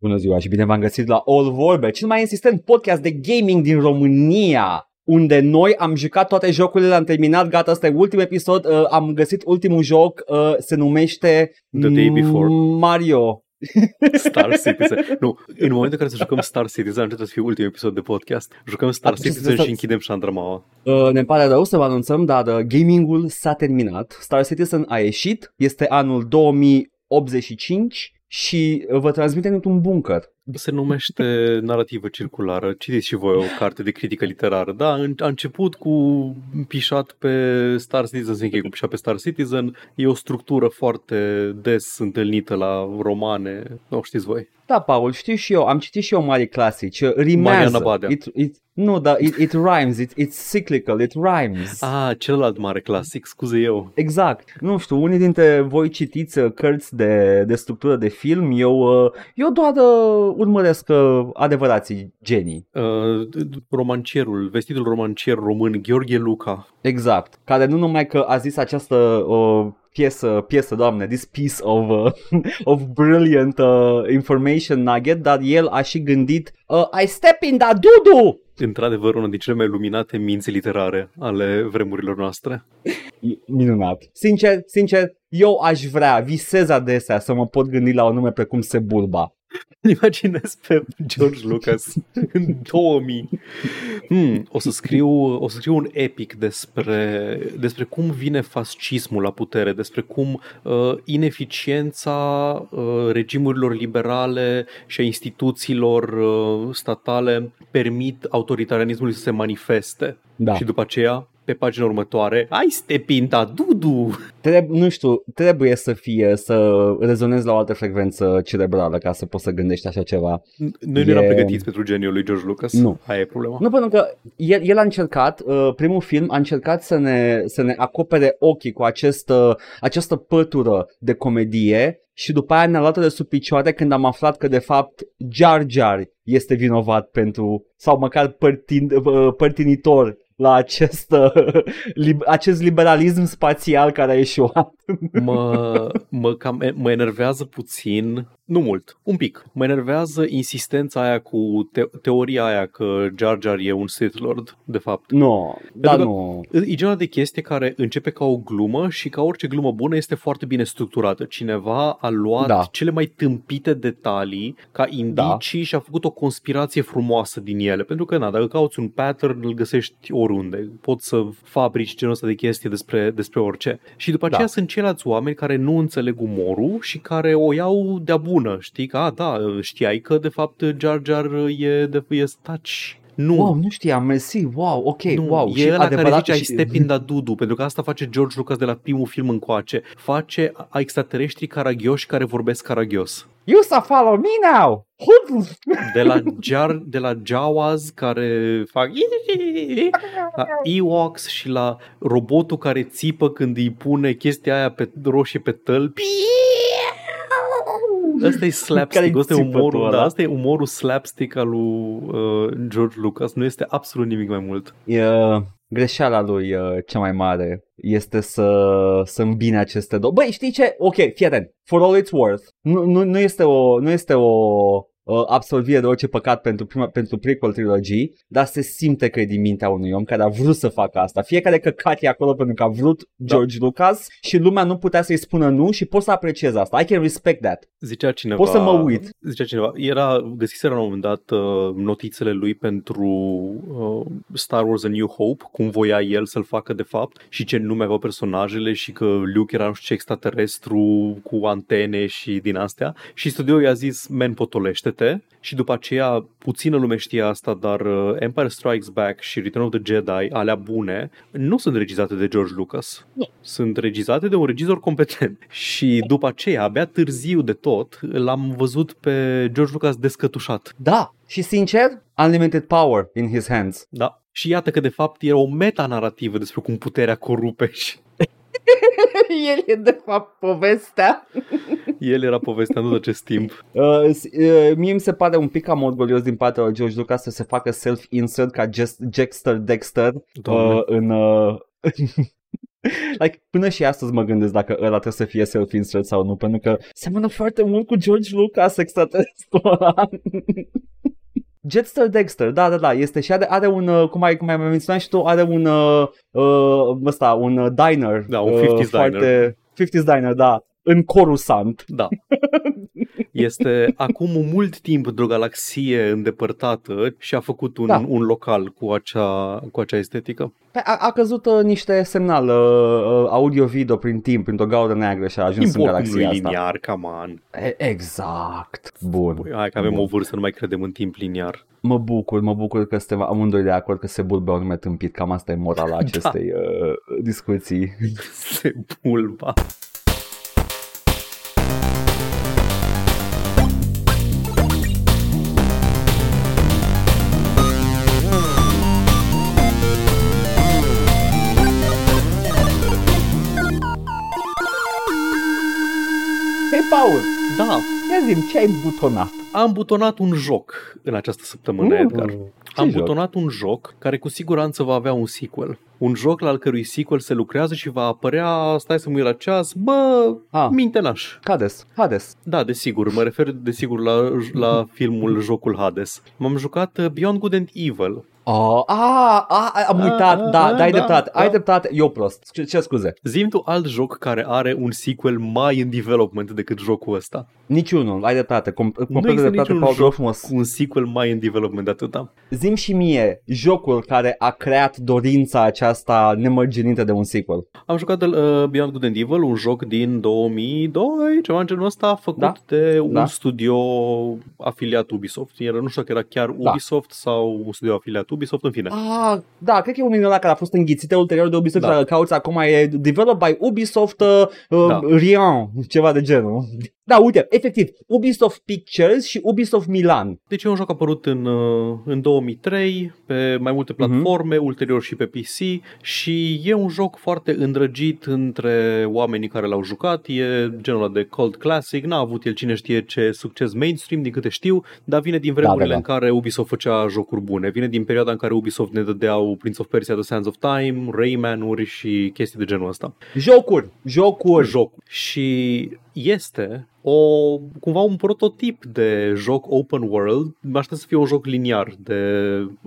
Bună ziua și bine v-am găsit la All Vorbe, cel mai insistent podcast de gaming din România unde noi am jucat toate jocurile, am terminat, gata, ăsta e ultimul episod, uh, am găsit ultimul joc, uh, se numește The Day Before. Mario. Star Citizen. Nu, în momentul în care să jucăm Star Citizen, trebuie să fie ultimul episod de podcast. Jucăm Star Atunci Citizen să- și închidem Chandramaua. Uh, ne pare rău să vă anunțăm, dar uh, gamingul s-a terminat. Star Citizen a ieșit, este anul 2085 și uh, vă transmitem într-un bunker. Se numește narrativă circulară. Citiți și voi o carte de critică literară. Da, în- a început cu pișat pe Star Citizen, se încheie cu pișat pe Star Citizen. E o structură foarte des întâlnită la romane. Nu știți voi. Da, Paul, știu și eu, am citit și eu mari clasici. uh, Mariana Rimează. Badea. It, it, nu, dar it, it rhymes, it, it's cyclical, it rhymes. Ah, celălalt mare clasic, scuze eu. Exact. Nu știu, unii dintre voi citiți uh, cărți de, de structură de film, eu, uh, eu doar uh, urmăresc uh, adevărații genii. Uh, romancierul, vestitul romancier român Gheorghe Luca. Exact. Care nu numai că a zis această uh, piesă, piesă, doamne, this piece of, uh, of brilliant uh, information nugget, dar el a și gândit uh, I step in the dudu! într-adevăr una din cele mai luminate minți literare ale vremurilor noastre. Minunat. Sincer, sincer, eu aș vrea, visez adesea să mă pot gândi la un nume precum Sebulba. Imaginez pe George Lucas în 2000. Hmm, o, să scriu, o să scriu un epic despre, despre cum vine fascismul la putere, despre cum uh, ineficiența uh, regimurilor liberale și a instituțiilor uh, statale permit autoritarianismului să se manifeste. Da. Și după aceea, pe pagina următoare, ai stepinta, Dudu! Treb- nu știu, trebuie să fie, să rezonezi la o altă frecvență cerebrală ca să poți să gândești așa ceva. Noi nu eram E- pregătiți pentru geniul lui George Lucas. Nu. Aia e problema. Nu, pentru că el, el a încercat, uh, primul film a încercat să ne, să ne acopere ochii cu acest, uh, această pătură de comedie și după aia ne-a luat de sub picioare când am aflat că de fapt Jar Jar este vinovat pentru, sau măcar părtin, uh, părtinitor la acest, uh, lib- acest liberalism spațial care a ieșuat. mă, mă, cam, mă enervează puțin, nu mult, un pic. Mă enervează insistența aia cu te- teoria aia că Jar Jar e un Sith Lord, de fapt. Nu, dar că- nu. E genul de chestie care începe ca o glumă și ca orice glumă bună este foarte bine structurată. Cineva a luat Da. cele mai tâmpite detalii ca indicii și a făcut o conspirație frumoasă din ele. Pentru că, na, dacă cauți un pattern, îl găsești oriunde. Poți să fabrici genul ăsta de chestii despre, despre orice. Și după aceea Da. sunt ceilalți oameni care nu înțeleg umorul și care o iau de-a bună. Știi că, a, da, știai că de fapt Jar Jar e, de, e taci. Nu, Wow, nu știam, mersi, wow, ok, nu, wow. e ăla care zice I și- step in the dudu, pentru că asta face George Lucas de la primul film încoace. Face a- extraterestri caragioși care vorbesc caragios. You să follow me now! De la, Jar, de la Jawas care fac la Ewoks și la robotul care țipă când îi pune chestia aia pe roșie pe tălpi. Asta e slapstick, Care-i asta e țipătul umorul, ăla? da, asta e umorul slapstick al lui uh, George Lucas, nu este absolut nimic mai mult. E, greșeala lui uh, cea mai mare este să, să îmbine aceste două. Băi, știi ce? Ok, fii atent. For all it's worth, nu, nu, nu este o, nu este o uh, absolvire de orice păcat pentru, prima, pentru prequel trilogii, dar se simte că e din mintea unui om care a vrut să facă asta. Fiecare căcat e acolo pentru că a vrut George Lucas și lumea nu putea să-i spună nu și pot să apreciez asta. I can respect that. Zicea cineva... Pot să mă uit. Zicea cineva, era, găsiseră la un moment dat uh, notițele lui pentru uh, Star Wars A New Hope, cum voia el să-l facă de fapt și ce nume aveau personajele și că Luke era nu știu ce extraterestru cu antene și din astea și studioul i-a zis, men, potolește-te și după aceea puțină lume știa asta, dar uh, Empire Strikes Back și Return of the Jedi, alea bune, nu sunt regizate de George Lucas. Sunt regizate de un regizor competent. Și după aceea, abia târziu de tot, l-am văzut pe George Lucas descătușat. Da, și sincer, unlimited power in his hands. Da. Și iată că de fapt era o metanarativă despre cum puterea corupe și El e de fapt povestea. el era povestea în tot acest timp. Uh, s- uh, mie mi se pare un pic cam orgolios din partea lui George Lucas să se facă self-insert ca Jes- Jackster Dexter Doamne. uh, în, uh, like, până și astăzi mă gândesc dacă ăla trebuie să fie self-insert sau nu, pentru că seamănă foarte mult cu George Lucas, extraterestru ăla. Jetster Dexter, da, da, da, este și are, are un, uh, cum ai, cum ai menționat și tu, are un, uh, uh, ăsta, un uh, diner. Da, un 50s uh, foarte, diner. 50s diner, da, în Coruscant. Da. Este acum mult timp într-o galaxie îndepărtată și a făcut un, Da. un local cu acea, cu acea estetică. Păi A, a căzut uh, niște semnal uh, uh, audio-video prin timp, printr-o gaură neagră și a ajuns Timp în oricum nu galaxia e asta. liniar, come on. E- Exact. Bun. Păi, Hai că avem Bun. o vârstă, nu mai credem în timp liniar. Mă bucur, mă bucur că suntem amândoi de acord că se bulbe un nume tâmpit. Cam asta e morala Da. acestei uh, discuții. Se bulba. Ia zi ce ai butonat? am butonat un joc în această săptămână, Edgar. Mm, ce Am joc? butonat un joc care cu siguranță va avea un sequel. Un joc la al cărui sequel se lucrează și va apărea, stai să mă uit la ceas, bă, Ah. mintenaș. Hades, Hades. Da, desigur, mă refer desigur la, la filmul Jocul Hades. M-am jucat uh, Beyond Good and Evil. Oh, a, a, am Ah, uitat, ah, da, ah, da, ai da, dreptate, da. ai dreptate, eu prost, ce, ce scuze, Zim tu alt joc care are un sequel mai în development decât jocul ăsta. niciunul, ai dreptate, com- complet există dreptate, niciun Paul, te rog joc frumos. Cu un sequel mai în development de atâta. Zim și mie jocul care a creat dorința aceasta nemărginită de un sequel. Am jucat uh, Beyond Good and Evil, un joc din 2002, ceva în genul ăsta, făcut Da. de un Da. studio afiliat Ubisoft. Era, nu știu dacă era chiar Da. Ubisoft sau un studio afiliat Ubisoft, în fine. Ah, da, cred că e unul din ăla care a fost înghițit ulterior de Ubisoft Da. da. cauți acum e developed by Ubisoft uh, uh, Da. Rion, ceva de genul. Da, uite, efectiv, Ubisoft Pictures și Ubisoft Milan. Deci e un joc apărut în, uh, în 2003 pe mai multe platforme, Mhm. ulterior și pe PC și e un joc foarte îndrăgit între oamenii care l-au jucat, e genul ăla de cult classic, n-a avut el cine știe ce succes mainstream din câte știu, dar vine din vremurile da, da. în care Ubisoft făcea jocuri bune, vine din perioada în care Ubisoft ne dădeau Prince of Persia, The Sands of Time, Rayman-uri și chestii de genul ăsta Jocuri, jocuri. joc și este o, cumva un prototip de joc open world. Mă aștept să fie un joc liniar de,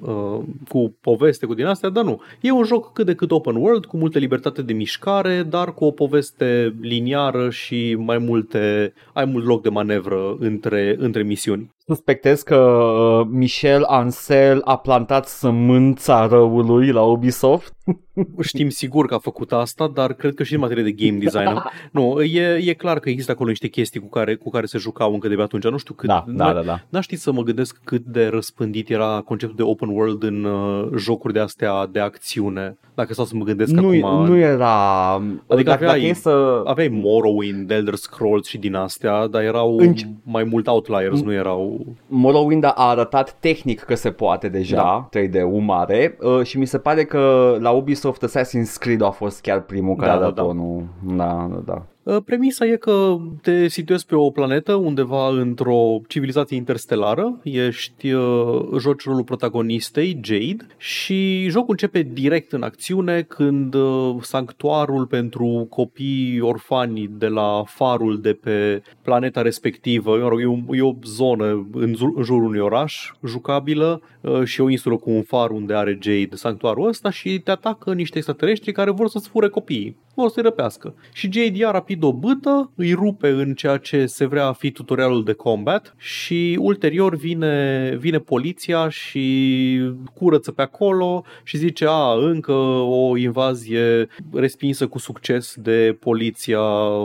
uh, cu poveste, cu din astea, dar nu. E un joc cât de cât open world, cu multă libertate de mișcare, dar cu o poveste liniară și mai multe, ai mult loc de manevră între, între misiuni. Suspectez că uh, Michel Ansel a plantat sămânța răului la Ubisoft. Știm sigur că a făcut asta, dar cred că și în materie de game design. nu, e, e clar că există acolo niște chestii cu care, cu care se jucau încă de pe atunci. Nu știu cât. Da, da, da, da. N-aș ști să mă gândesc cât de răspândit era conceptul de open world în uh, jocuri de astea de acțiune. Dacă stau să mă gândesc Nu, acum... nu era... Adică dacă, dacă aveai- e să... Aveai Morrowind, Elder Scrolls și din astea, dar erau Înci- mai mult outliers, nu erau... Morrowind a arătat tehnic că se poate deja, da. 3D-ul mare uh, și mi se pare că la Ubisoft Assassin's Creed a fost chiar primul care Da, a da, dat da. tonul. Da, da, da. Uh, Premisa e că te situezi pe o planetă undeva într-o civilizație interstelară, ești, uh, joci rolul protagonistei, Jade, și jocul începe direct în acțiune când uh, sanctuarul pentru copii orfani de la farul de pe planeta respectivă, mă rog, e, un, e o zonă în, zu- în jurul unui oraș jucabilă uh, și o insulă cu un far unde are Jade sanctuarul ăsta și te atacă niște extraterestri care vor să-ți fure copiii, vor să-i răpească. Și Jade ia rapid o bâtă, îi rupe în ceea ce se vrea a fi tutorialul de combat și ulterior vine, vine poliția și curăță pe acolo și zice, a, încă o invazie respinsă cu succes de poliția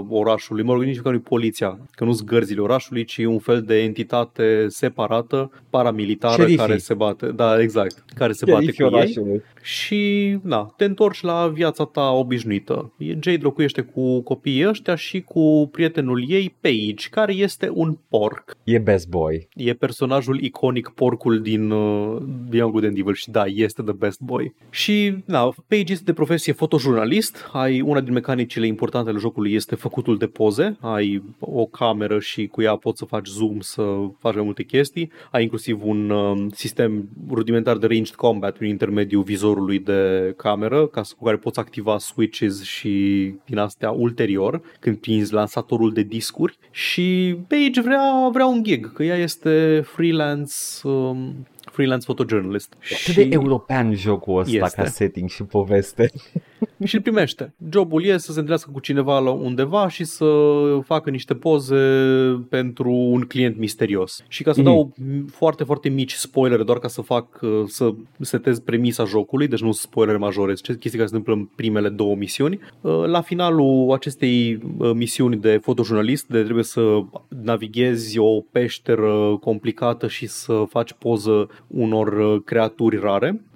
orașului. Mă rog, nici măcar nu poliția, că nu sunt gărzile orașului, ci un fel de entitate separată, paramilitară, Șerifii. care se bate, da, exact, care se bate cu ei orașului. și na, te întorci la viața ta obișnuită. Jade locuiește cu copiii ăștia și cu prietenul ei, Paige, care este un porc. E best boy. E personajul iconic porcul din uh, Beyond Good and Evil și da, este the best boy. Și na, Paige este de profesie fotojurnalist, ai una din mecanicile importante ale jocului este făcutul de poze, ai o cameră și cu ea poți să faci zoom, să faci mai multe chestii, ai inclusiv un uh, sistem rudimentar de ranged combat prin intermediul vizorului de cameră, ca să, cu care poți activa switches și și din astea ulterior, când prinzi lansatorul de discuri și Paige vrea, vrea un gig, că ea este freelance um, freelance photojournalist. Atât și de european jocul ăsta este. ca setting și poveste. și îl primește. Jobul e să se întâlnească cu cineva la undeva și să facă niște poze pentru un client misterios. Și ca să mm-hmm. dau foarte, foarte mici spoilere, doar ca să fac, să setez premisa jocului, deci nu spoilere majore, chestii care se întâmplă în primele două misiuni. La finalul acestei uh, misiuni de fotojurnalist, de trebuie să navighezi o peșteră complicată și să faci poză unor uh, creaturi rare, uh,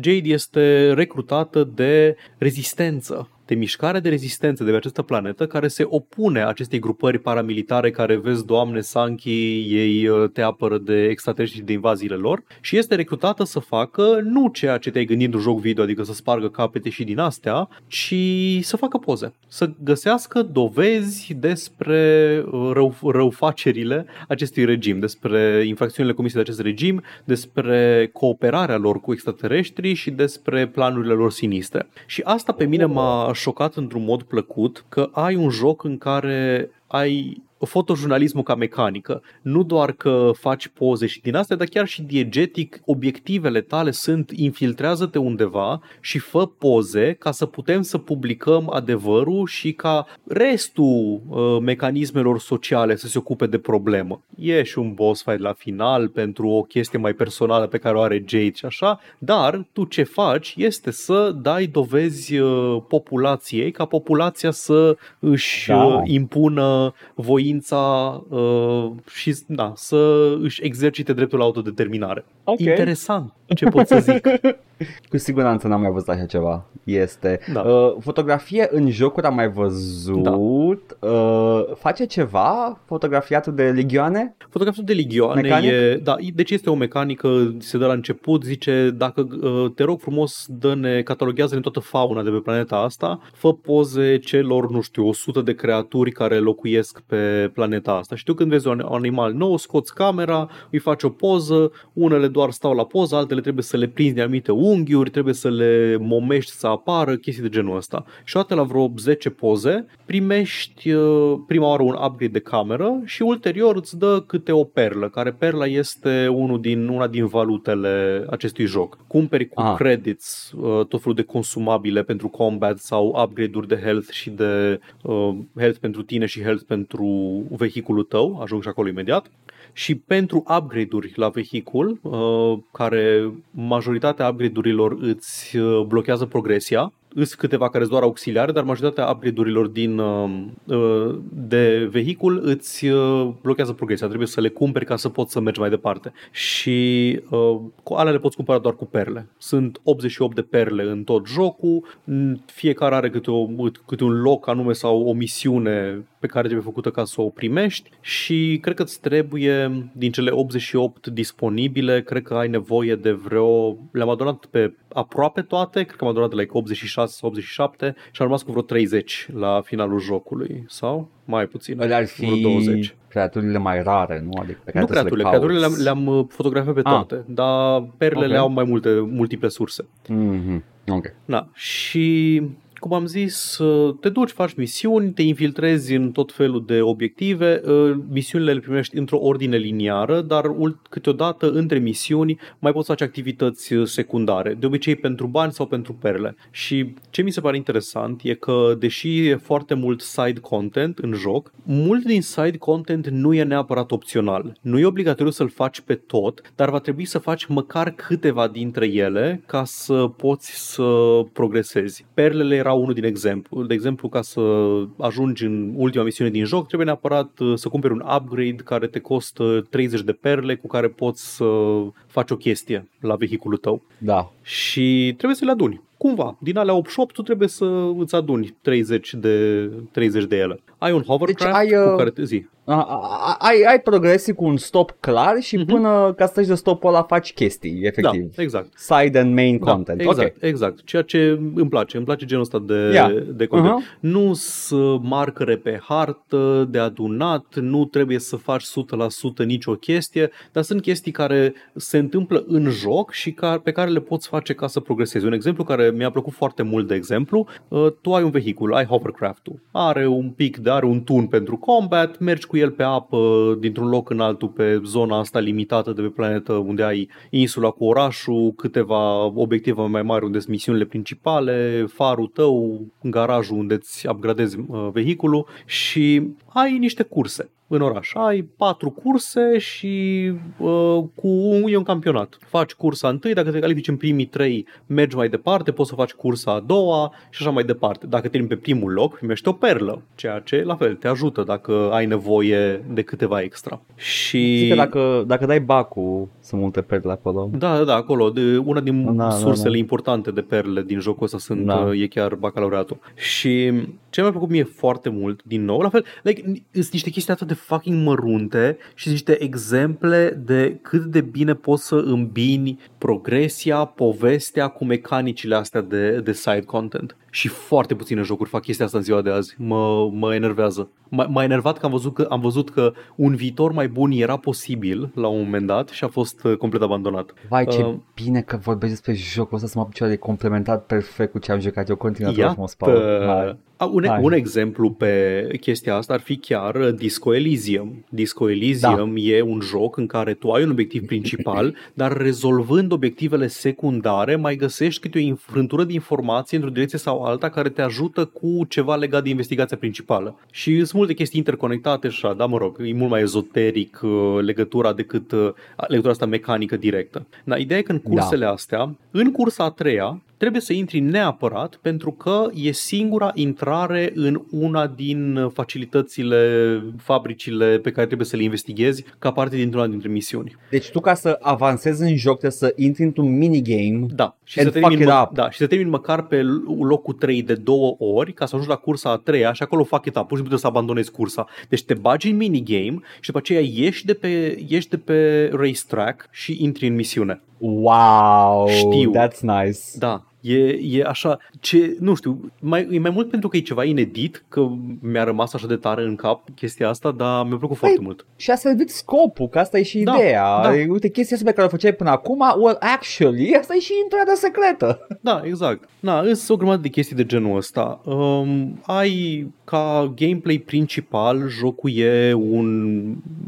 Jade este recrutată de rezistență de mișcare de rezistență de pe această planetă care se opune acestei grupări paramilitare care, vezi, Doamne, Sanchi, ei uh, te apără de extraterestri și de invaziile lor și este recrutată să facă nu ceea ce te-ai gândit în joc video, adică să spargă capete și din astea, ci să facă poze, să găsească dovezi despre uh, rău, răufacerile acestui regim, despre infracțiunile comise de acest regim, despre cooperarea lor cu extraterestri și despre planurile lor sinistre. Și asta pe mine m-a șocat într-un mod plăcut că ai un joc în care ai fotojurnalismul ca mecanică. Nu doar că faci poze și din astea, dar chiar și diegetic, obiectivele tale sunt infiltrează-te undeva și fă poze ca să putem să publicăm adevărul și ca restul uh, mecanismelor sociale să se ocupe de problemă. E și un boss fight la final pentru o chestie mai personală pe care o are Jade și așa, dar tu ce faci este să dai dovezi uh, populației ca populația să își da. Uh, impună voința voința uh, și da, să își exercite dreptul la autodeterminare. Okay. Interesant, ce pot să zic. Cu siguranță n-am mai văzut așa ceva. Este. Da. Uh, fotografie în jocuri am mai văzut. Da. Uh, face ceva fotografiatul de ligioane? Fotografiatul de ligioane Mecanic? e... Da, deci este o mecanică, se dă la început, zice, dacă uh, te rog frumos, dă-ne, cataloguează-ne toată fauna de pe planeta asta, fă poze celor, nu știu, 100 de creaturi care locuiesc pe planeta asta. Știu când vezi un animal nou, scoți camera, îi faci o poză, unele doar stau la poză, altele trebuie să le prinzi de anumite unghiuri, trebuie să le momești să apară, chestii de genul ăsta. Și odată la vreo 10 poze primești uh, prima oară un upgrade de cameră și ulterior îți dă câte o perlă, care perla este unul din, una din valutele acestui joc. Cumperi cu ah. credits uh, tot felul de consumabile pentru combat sau upgrade-uri de health și de uh, health pentru tine și health pentru vehiculul tău, ajung și acolo imediat și pentru upgrade-uri la vehicul, uh, care majoritatea upgrade-urilor îți uh, blochează progresia, Îs câteva care sunt doar auxiliare, dar majoritatea upgrade-urilor din, uh, de vehicul îți blochează progresia. Trebuie să le cumperi ca să poți să mergi mai departe. Și uh, alea le poți cumpăra doar cu perle. Sunt 88 de perle în tot jocul, fiecare are câte, o, câte un loc anume sau o misiune pe care trebuie făcută ca să o primești și cred că îți trebuie din cele 88 disponibile, cred că ai nevoie de vreo, le-am adunat pe aproape toate, cred că am adunat de like 86 sau 87 și am rămas cu vreo 30 la finalul jocului sau mai puțin, Alea ar fi vreo 20 creaturile mai rare, nu? Adică pe care nu creaturile, creaturile le-am, le-am uh, fotografiat pe ah. toate, ah. dar perlele okay. au mai multe, multiple surse. Mm-hmm. Ok. Da. Și cum am zis, uh, te duci, faci misiuni, te infiltrezi în tot felul de obiective, uh, misiunile le primești într-o ordine liniară, dar câteodată între misiuni mai poți face activități uh, secundare, de obicei pentru bani sau pentru perle. Și ce mi se pare interesant e că, deși e foarte mult side content în joc, mult din side content nu e neapărat opțional. Nu e obligatoriu să-l faci pe tot, dar va trebui să faci măcar câteva dintre ele ca să poți să progresezi. Perlele erau unul din exemplu. De exemplu, ca să ajungi în ultima misiune din joc, trebuie neapărat uh, să cumperi un upgrade care te costă 30 de perle cu care poți să faci o chestie la vehiculul tău. Da. Și trebuie să le aduni cumva, din alea 88 tu trebuie să îți aduni 30 de, 30 de ele. Ai un hovercraft deci ai, uh, cu care te zi. A, a, ai, ai progresii cu un stop clar și Mhm. până ca să treci de stopul ăla faci chestii, efectiv. Da, exact. Side and main Da, content. exact, Ok. exact. Ceea ce îmi place. Îmi place genul ăsta de, Yeah. de content. Uh-huh. Nu să marcare pe hartă de adunat, nu trebuie să faci 100% nicio chestie, dar sunt chestii care se întâmplă în joc și care, pe care le poți face ca să progresezi. Un exemplu care mi-a plăcut foarte mult, de exemplu, uh, tu ai un vehicul, ai hovercraft-ul, are un pic, de are un tun pentru combat, mergi cu el pe apă dintr-un loc în altul pe zona asta limitată de pe planetă unde ai insula cu orașul, câteva obiective mai mari unde sunt misiunile principale, farul tău, garajul unde îți upgradezi uh, vehiculul și ai niște curse în oraș. Ai patru curse și uh, cu un, e un campionat. Faci cursa întâi, dacă te califici în primii trei, mergi mai departe, poți să faci cursa a doua și așa mai departe. Dacă termini pe primul loc, primești o perlă, ceea ce, la fel, te ajută dacă ai nevoie de câteva extra. Și... Zic că dacă, dacă dai bacul, sunt multe perle acolo. Da, da, da, acolo. De, una din Da, da, da, sursele da. importante de perle din jocul ăsta sunt, Da. da. e chiar bacalaureatul. Și ce mi-a plăcut mie foarte mult, din nou, la fel, like, sunt niște chestii atât de fucking mărunte și sunt niște exemple de cât de bine poți să îmbini progresia, povestea cu mecanicile astea de, de side content. Și foarte puține jocuri fac chestia asta în ziua de azi. Mă, mă enervează. M- M-a enervat că am văzut că am văzut că un viitor mai bun era posibil la un moment dat și a fost uh, complet abandonat. Vai, ce Uh, bine că vorbești despre jocul ăsta să mă apuc de complementat perfect cu ce am jucat eu. Continuă, te rog Iată, frumos, Paul. Hai. a, un, Hai. un exemplu pe chestia asta ar fi chiar uh, Disco Elysium. Disco Elysium da. e un joc în care tu ai un obiectiv principal, dar rezolvând obiectivele secundare mai găsești câte o infrântură de informații într-o direcție sau alta care te ajută cu ceva legat de investigația principală. Și sunt multe chestii interconectate și așa, da, mă rog, e mult mai ezoteric uh, legătura decât uh, legătura asta mecanică directă. Dar ideea e că în cursele da. astea, în cursa a treia, trebuie să intri neapărat pentru că e singura intrare în una din facilitățile, fabricile pe care trebuie să le investighezi ca parte dintr-una dintre misiuni. Deci tu ca să avansezi în joc trebuie să intri într-un minigame Da, și And să, termin, fuck it mă, up. da, și să termin măcar pe locul 3 de două ori ca să ajungi la cursa a treia și acolo fac it up, pur și simplu trebuie să abandonezi cursa. Deci te bagi în minigame și după aceea ieși de pe, ieși de pe racetrack și intri în misiune. Wow, Știu. that's nice. Da, e, e așa, ce, nu știu, mai, e mai mult pentru că e ceva inedit, că mi-a rămas așa de tare în cap chestia asta, dar mi-a plăcut foarte mult. Și a servit scopul, că asta e și Da, ideea. da. Uite, chestia asta pe care o făceai până acum, well, actually, asta e și intrarea secretă. Da, exact. Na, sunt o grămadă de chestii de genul ăsta. Um, ai ca gameplay principal, jocul e un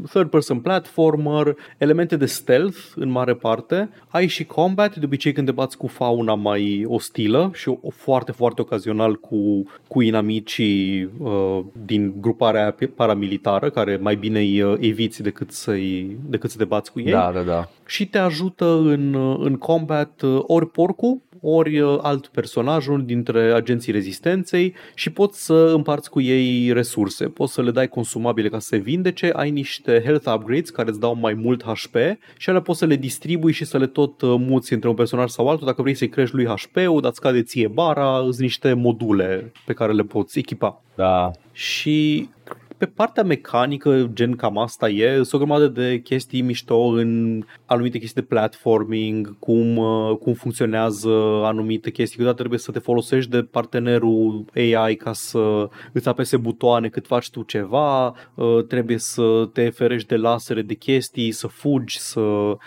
third-person platformer, elemente de stealth în mare parte, ai și combat, de obicei când te bați cu fauna mai ostilă și o, o foarte, foarte ocazional cu, cu inamicii uh, din gruparea aia paramilitară, care mai bine îi uh, eviți decât, să-i, decât să te bați cu ei Da, da, da. și te ajută în, în combat uh, ori porcul, ori uh, alt personaj, unul dintre agenții rezistenței și poți să împarți cu ei resurse. Poți să le dai consumabile ca să se vindece, ai niște health upgrades care îți dau mai mult HP și alea poți să le distribui și să le tot uh, muți între un personaj sau altul. Dacă vrei să-i crești lui HP-ul, dar îți scade ție bara, sunt niște module pe care le poți echipa. Da. Și pe partea mecanică, gen cam asta e, sunt o grămadă de chestii mișto în anumite chestii de platforming, cum, uh, cum funcționează anumite chestii. Câteodată trebuie să te folosești de partenerul AI ca să îți apese butoane cât faci tu ceva, uh, trebuie să te ferești de lasere de chestii, să fugi, să...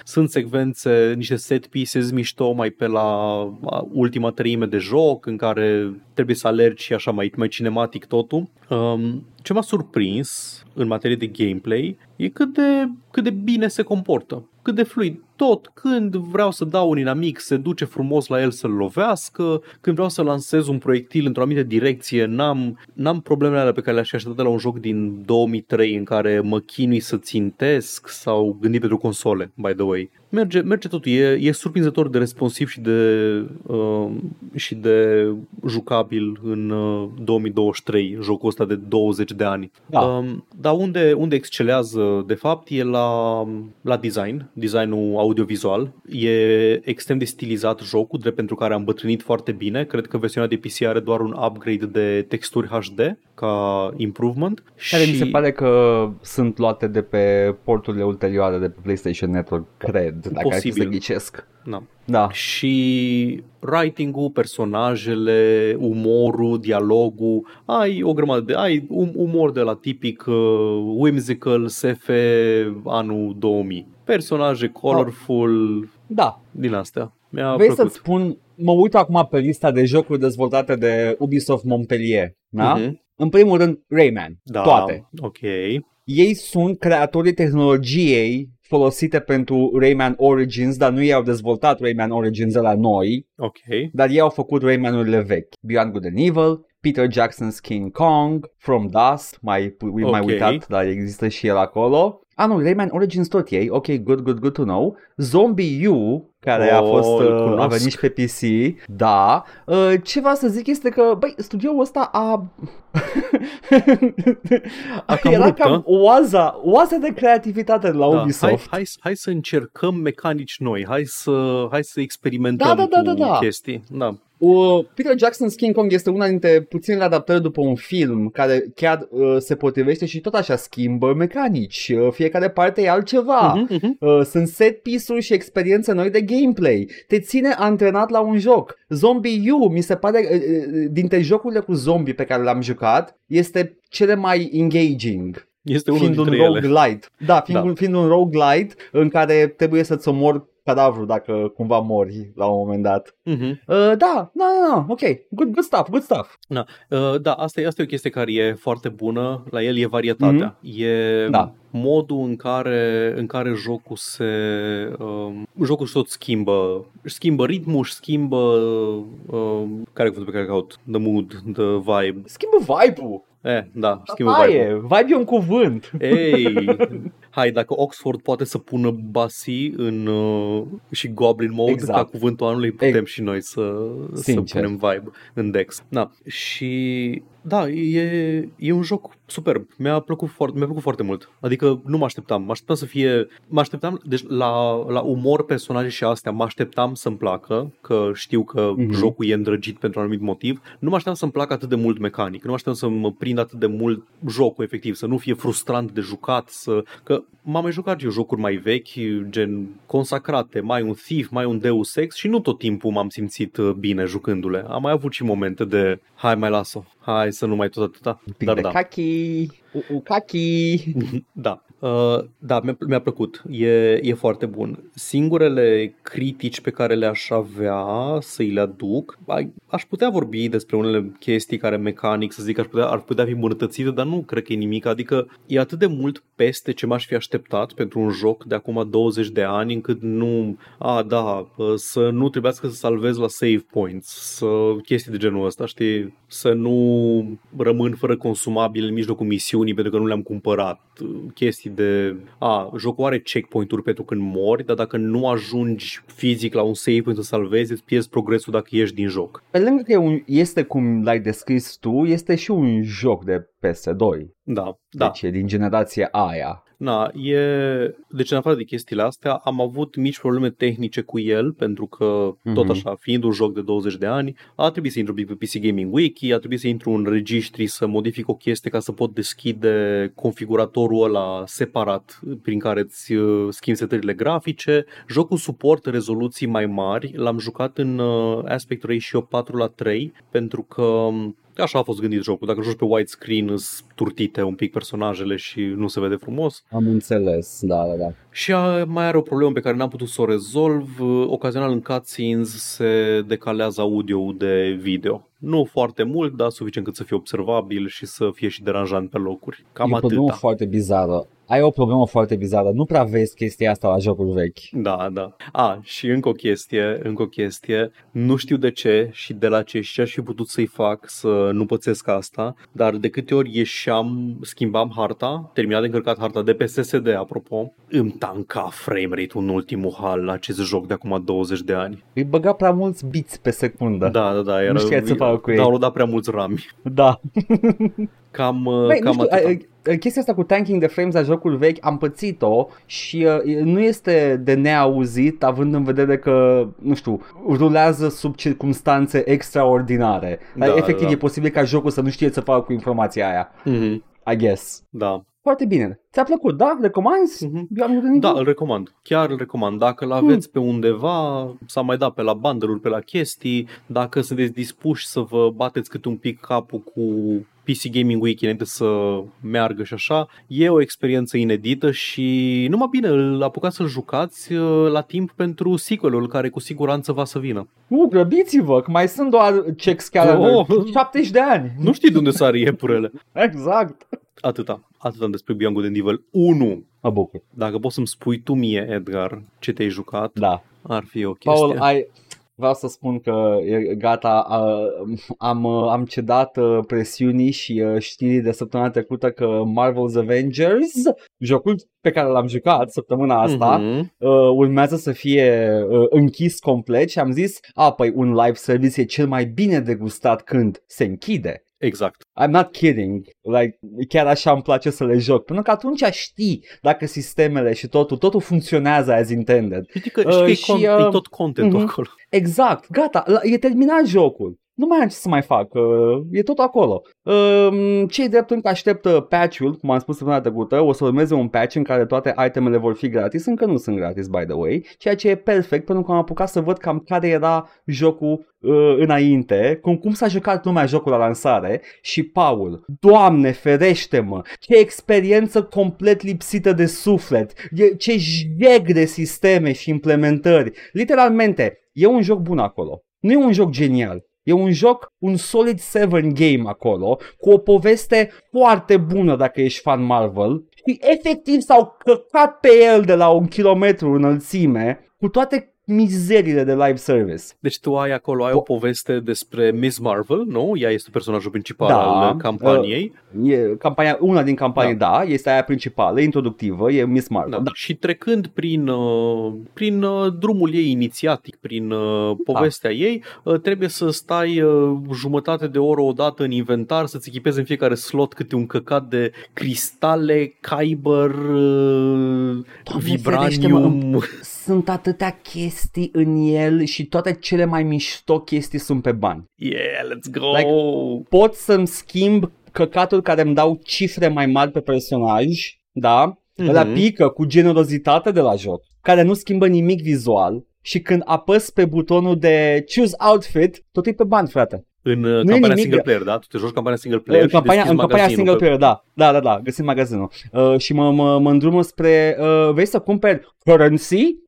Sunt secvențe, niște set pieces mișto mai pe la uh, ultima treime de joc în care trebuie să alergi și așa mai, mai cinematic totul. Um, ce m-a surprins în materie de gameplay e cât de, cât de bine se comportă, cât de fluid. Tot când vreau să dau un inamic, se duce frumos la el să-l lovească, când vreau să lansez un proiectil într-o anumită direcție, n-am, n-am problemele alea pe care le-aș fi așteptat de la un joc din 2003 în care mă chinui să țintesc sau gândit pentru console, by the way. Merge, merge totul, e, e surprinzător de responsiv și de, uh, și de jucabil în uh, 2023, jocul ăsta de 20 de ani. Da. Um, dar unde, unde excelează de fapt e la, la design, designul audiovizual. E extrem de stilizat jocul, drept pentru care am bătrânit foarte bine. Cred că versiunea de PC are doar un upgrade de texturi HD ca improvement. Care și... mi se pare că sunt luate de pe porturile ulterioare de pe PlayStation Network, cred, dacă ar fi să Posibil. ghicesc. Da. Da. și writing-ul, personajele, umorul, dialogul, ai o grămadă de, ai un umor de la tipic uh, whimsical SF anul 2000. Personaje colorful, Da. din astea. Mi-a Vrei plăcut. să-ți spun, mă uit acum pe lista de jocuri dezvoltate de Ubisoft Montpellier, da? Mhm. În primul rând, Rayman, Da, toate. ok. Ei sunt creatorii tehnologiei folosite pentru Rayman Origins, dar nu ei au dezvoltat Rayman Origins de la noi, Ok. dar ei au făcut Rayman-urile vechi. Beyond Good and Evil, Peter Jackson's King Kong, From Dust, mai, mai Ok. uitat, dar există și el acolo. Ah, nu, Rayman Origins tot ei, ok, good, good, good to know. Zombie U, care a Oh, fost, îl uh, a cunosc. venit și pe PC, da. Uh, ce vreau să zic este că, băi, studioul ăsta a... A cam Era rupt, cam a? oaza, oaza de creativitate de la Da, hai, Ubisoft. hai, hai să încercăm mecanici noi, hai să, hai să experimentăm Da, da, da, cu da, da. chestii. Da. Uh, Peter Jackson's King Kong este una dintre puținele adaptări după un film care chiar uh, se potrivește și tot așa schimbă mecanici. Uh, fiecare parte e altceva. Mhm, mhm. Uh, sunt set piece-uri și experiențe noi de gameplay. Te ține antrenat la un joc. Zombie U, mi se pare, uh, uh, dintre jocurile cu zombie pe care le-am jucat, este cele mai engaging. Este unul fiind un dintre ele. roguelite. Da, fiind, Da. Un, fiind un roguelite în care trebuie să-ți omori cadavrul dacă cumva mori la un moment dat. Mhm. Uh, da, da, da, da, ok, good, good stuff, good stuff. Uh, da, asta e, asta e o chestie care e foarte bună. La el e varietatea. E Da. modul în care, în care jocul se... Um, jocul și tot schimbă. Își schimbă ritmul, își schimbă... Um, care e cuvântul pe care caut? The mood, the vibe. Schimbă vibe-ul. Eh, da, schimbă Asta vibe e, vibe e un cuvânt. Ei, hai, dacă Oxford poate să pună Basi în uh, și Goblin Mode Exact. ca cuvântul anului, putem Ex- și noi să, să Sincer. punem vibe în Dex. Da. Și da, e, e un joc superb. Mi-a plăcut, foarte, mi-a plăcut foarte mult. Adică nu mă așteptam. Mă așteptam să fie... Mă așteptam, deci la, la umor, personaje și astea, mă așteptam să-mi placă, că știu că Mhm. jocul e îndrăgit pentru un anumit motiv. Nu mă așteptam să-mi placă atât de mult mecanic. Nu mă așteptam să mă prind atât de mult jocul, efectiv. Să nu fie frustrant de jucat. Să... Că m-am mai jucat eu jocuri mai vechi, gen consacrate, mai un Thief, mai un Deus Ex și nu tot timpul m-am simțit uh, bine jucându-le. Am mai avut și momente de hai mai las-o, hai să nu mai tot atâta. Un pic Dar de da. kaki, u, u, kaki. Da, uh, da, mi-a, mi-a plăcut. E, e foarte bun. Singurele critici pe care le-aș avea să-i le aduc, ai- aș putea vorbi despre unele chestii care mecanic, să zic, aș putea, ar putea fi îmbunătățite, dar nu cred că e nimic. Adică e atât de mult peste ce m-aș fi așteptat pentru un joc de acum 20 de ani, încât nu, a, da, uh, să nu trebuiască să salvezi la save points, să chestii de genul ăsta, știi? Să nu rămân fără consumabile în mijlocul misiunii pentru că nu le-am cumpărat. Chestii de, a, jocul are checkpoint-uri pentru când mori, dar dacă nu ajungi fizic la un save point să salvezi, îți pierzi progresul dacă ieși din joc. Pe lângă că e un, este cum l-ai descris tu, este și un joc de PS2. Da, da. Deci e din generația aia. Na, e... Deci, în afară de chestiile astea, am avut mici probleme tehnice cu el, pentru că, Mhm. tot așa, fiind un joc de 20 de ani, a trebuit să intru pe PC Gaming Wiki, a trebuit să intru în registri, să modific o chestie ca să pot deschide configuratorul ăla separat prin care îți uh, schimbi setările grafice. Jocul suportă rezoluții mai mari, l-am jucat în uh, aspect ratio 4 la 3, pentru că um, Așa a fost gândit jocul. Dacă joci pe widescreen, îți turtite un pic personajele și nu se vede frumos. Am înțeles, da, da, da. Și a, mai are o problemă pe care n-am putut să o rezolv. Ocazional în cutscenes se decalează audio de video. Nu foarte mult, dar suficient cât să fie observabil și să fie și deranjant pe locuri. Cam e o problemă atâta. foarte bizară. Ai o problemă foarte bizară. Nu prea vezi chestia asta la jocuri vechi. Da, da. A, și încă o chestie, încă o chestie. Nu știu de ce și de la ce și ce aș fi putut să-i fac să nu pățesc asta, dar de câte ori ieșeam, schimbam harta, terminat de încărcat harta de pe SSD, apropo, îmi tanca frame rate-ul în ultimul hal la acest joc de acum 20 de ani. Îi băga prea mulți bits pe secundă. Da, da, da. Era, Nu știai ce să facă cu ei. Downloada prea mulți rami. Da. Cam, uh, Băi, nu cam știu, atâta. uh, uh, chestia asta cu tanking de frames la jocul vechi am pățit-o și uh, nu este de neauzit având în vedere că, nu știu, rulează sub circumstanțe extraordinare. Da, Da, Efectiv da. e posibil ca jocul să nu știe ce să facă cu informația aia, Mhm, I guess. Da. Foarte bine. Ți-a plăcut, da? Recomanzi? Mhm. Eu am gândit Da, îl recomand. Chiar îl recomand. Dacă îl aveți pe undeva, s-a mai dat pe la bundle pe la chestii, dacă sunteți dispuși să vă bateți câte un pic capul cu PC Gaming Week înainte să meargă și așa, e o experiență inedită și numai bine, îl apucați să-l jucați uh, la timp pentru sequelul care cu siguranță va să vină. Uh, grăbiți-vă, că mai sunt doar checks calendar. Oh. 70 de ani. Nu știi de unde sar iepurele. Exact. Atâta. Atâta despre Beyond Good and Evil 1. Mă bucur. Dacă poți să-mi spui tu mie, Edgar, ce te-ai jucat, Da. ar fi o chestie. Paul, ai... Vreau să spun că e gata, uh, am, uh, am cedat uh, presiunii și uh, știrii de săptămâna trecută că Marvel's Avengers, jocul pe care l-am jucat săptămâna asta, Mhm. uh, urmează să fie uh, închis complet și am zis, a, păi un live service e cel mai bine degustat când se închide. Exact. I'm not kidding. Like, chiar așa îmi place să le joc. Pentru că atunci știi dacă sistemele și totul, totul funcționează as intended. Știi că, Uh, știi că e, și, con- uh, e tot content mhm. acolo. Exact, gata, la- e terminat jocul. Nu mai am ce să mai fac, uh, e tot acolo. Uh, cei drept încă așteptă patch-ul, cum am spus săptămâna trecută, o să urmeze un patch în care toate itemele vor fi gratis, încă nu sunt gratis, by the way, ceea ce e perfect pentru că am apucat să văd cam care era jocul uh, înainte, cum, cum s-a jucat lumea jocul la lansare și Paul, Doamne ferește-mă, ce experiență complet lipsită de suflet, e, ce jeg de sisteme și implementări, literalmente, e un joc bun acolo, nu e un joc genial, E un joc, un solid 7 game acolo, cu o poveste foarte bună dacă ești fan Marvel și efectiv s-au căcat pe el de la un kilometru înălțime cu toate mizeriile de live service. Deci tu ai acolo, ai o poveste despre Miss Marvel, nu? Ea este personajul principal Da, al campaniei. E campania, una din campanii, da. da, este aia principală, introductivă, e Miss Marvel. Da. Da. Și trecând prin, uh, prin uh, drumul ei inițiatic, prin uh, povestea ei, uh, trebuie să stai uh, jumătate de oră odată în inventar, să-ți echipezi în fiecare slot câte un căcat de cristale, kyber, uh, vibranium. Sunt atâtea chestii în el și toate cele mai mișto chestii sunt pe bani. Yeah, let's go! Like, pot să-mi schimb căcatul care îmi dau cifre mai mari pe personaj, da? Mhm. Mm-hmm. Ăla pică cu generozitate de la joc, care nu schimbă nimic vizual și când apăs pe butonul de choose outfit, tot e pe bani, frate. În uh, e campania nimic single de- player, da? Tu te joci campania single player În și campania, deschizi în campania magazinul single pe- player, da. Da, da, da, găsim magazinul. Uh, și mă, mă, mă îndrumă spre, uh, vrei să cumperi currency?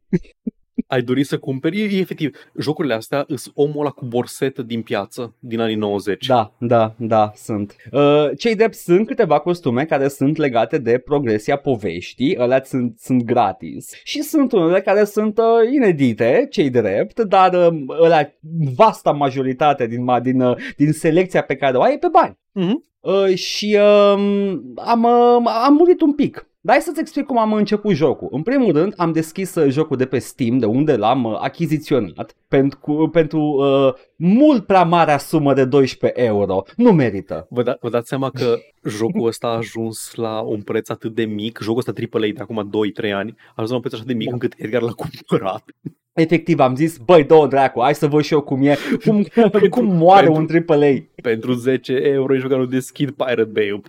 Ai dori să cumperi, e, e efectiv, jocurile astea îs omul ăla cu borsetă din piață din anii 90. Da, da, da, sunt. Uh, cei drept sunt câteva costume care sunt legate de progresia poveștii, alea sunt, sunt gratis. Și sunt unele care sunt uh, inedite, cei drept, dar uh, alea, vasta majoritate din, ma- din, uh, din selecția pe care o ai e pe bani. Mhm. Uh, și uh, am, uh, am murit un pic. Dar hai să-ți explic cum am început jocul. În primul rând, am deschis uh, jocul de pe Steam, de unde l-am uh, achiziționat, pentru, pentru uh, mult prea marea sumă de 12 euro. Nu merită. Vă, da, vă dați seama că jocul ăsta a ajuns la un preț atât de mic, jocul ăsta AAA de acum 2-3 ani, a ajuns la un preț așa de mic Da. încât Edgar l-a cumpărat. Efectiv, am zis, băi, două dracu, hai să văd și eu cum e, cum, cum moare pentru- un AAA. Pentru 10 euro ești jucat deschid Pirate Bay.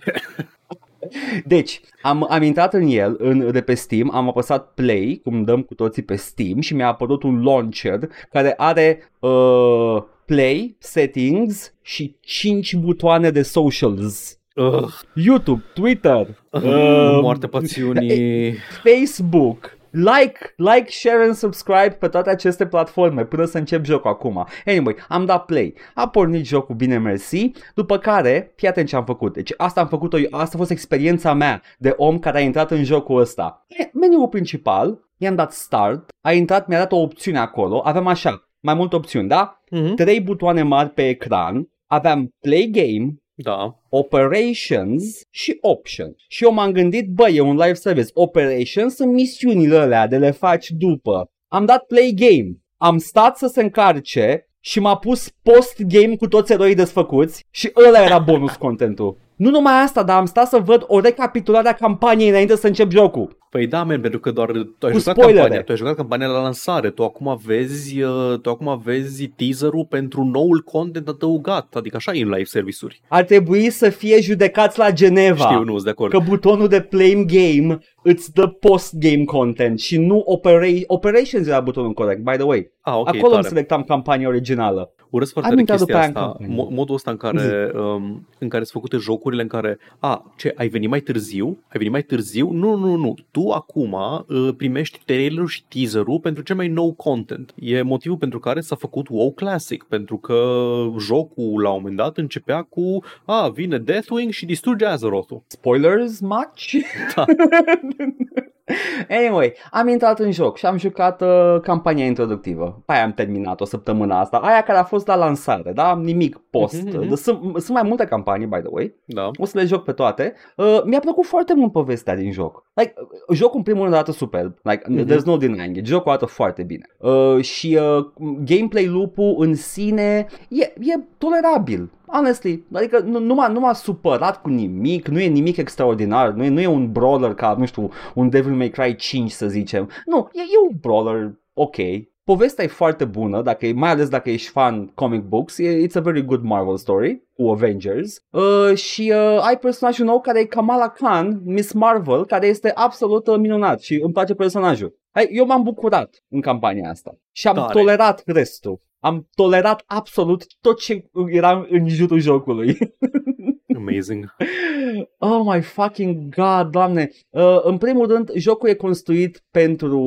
Deci, am, am intrat în el în, de pe Steam, am apăsat play, cum dăm cu toții pe Steam și mi-a apărut un launcher care are uh, play, settings și 5 butoane de socials. Uh, YouTube, Twitter, uh, uh, moartea pasiunii. Facebook, like, like, share and subscribe pe toate aceste platforme până să încep jocul acum. Anyway, am dat play. A pornit jocul bine mersi, după care, fii atent ce am făcut. Deci asta am făcut-o, eu- asta a fost experiența mea de om care a intrat în jocul ăsta. E, Meniul principal, i-am dat start, a intrat, mi-a dat o opțiune acolo, aveam așa, mai multe opțiuni, da? Mhm. Trei butoane mari pe ecran, aveam play game, Da. Operations și Options. Și eu m-am gândit, bă, e un live service. Operations sunt misiunile alea de le faci după. Am dat play game. Am stat să se încarce și m-a pus post-game cu toți eroii desfăcuți și ăla era bonus contentul. Nu numai asta, dar am stat să văd o recapitulare a campaniei înainte să încep jocul. Păi da, man, pentru că doar tu ai Cu jucat spoilere. campania, tu ai jucat campania la lansare, tu acum vezi, uh, tu acum vezi teaserul pentru noul content adăugat, adică așa e în live service-uri. Ar trebui să fie judecați la Geneva. Știu, nu, sunt de acord. Că butonul de play game îți dă post-game content și nu opera- operations era butonul corect, by the way. Ah, ok, Acolo îmi tare. selectam campania originală. Urăsc foarte Am tare intrat chestia după aia în asta, campanie. mo- modul ăsta în care, um, în care sunt făcute jocurile în care, a, ce, ai venit mai târziu? Ai venit mai târziu? Nu, nu, nu, tu acum uh, primești trailerul și teaserul pentru cel mai nou content. E motivul pentru care s-a făcut WoW Classic, pentru că jocul la un moment dat începea cu, a, vine Deathwing și distruge Azeroth-ul. Spoilers much? Da. anyway, am intrat în joc și am jucat uh, campania introductivă. Pe aia am terminat o săptămână asta. Aia care a fost la lansare, da? Nimic post. Mhm, mhm. Sunt, sunt mai multe campanii, by the way. Da. O să le joc pe toate. Uh, mi-a plăcut foarte mult povestea din joc. Like, uh, jocul în primul rând arată superb. Like, Mhm. there's no denying it. Jocul arată foarte bine. Uh, și uh, gameplay loop-ul în sine e, e tolerabil. Honestly, adică nu, nu, m-a, nu m-a supărat cu nimic, nu e nimic extraordinar, nu e, nu e un brawler ca, nu știu, un Devil May Cry 5 să zicem. Nu, e, e un brawler ok. Povestea e foarte bună, dacă e, mai ales dacă ești fan comic books, e, it's a very good Marvel story cu Avengers. Uh, și uh, ai personajul nou care e Kamala Khan, Miss Marvel, care este absolut uh, minunat și îmi place personajul. Hai, eu m-am bucurat în campania asta și am Tare. tolerat restul. Am tolerat absolut tot ce era în jurul jocului. Amazing. Oh my fucking god, doamne. Uh, în primul rând, jocul e construit pentru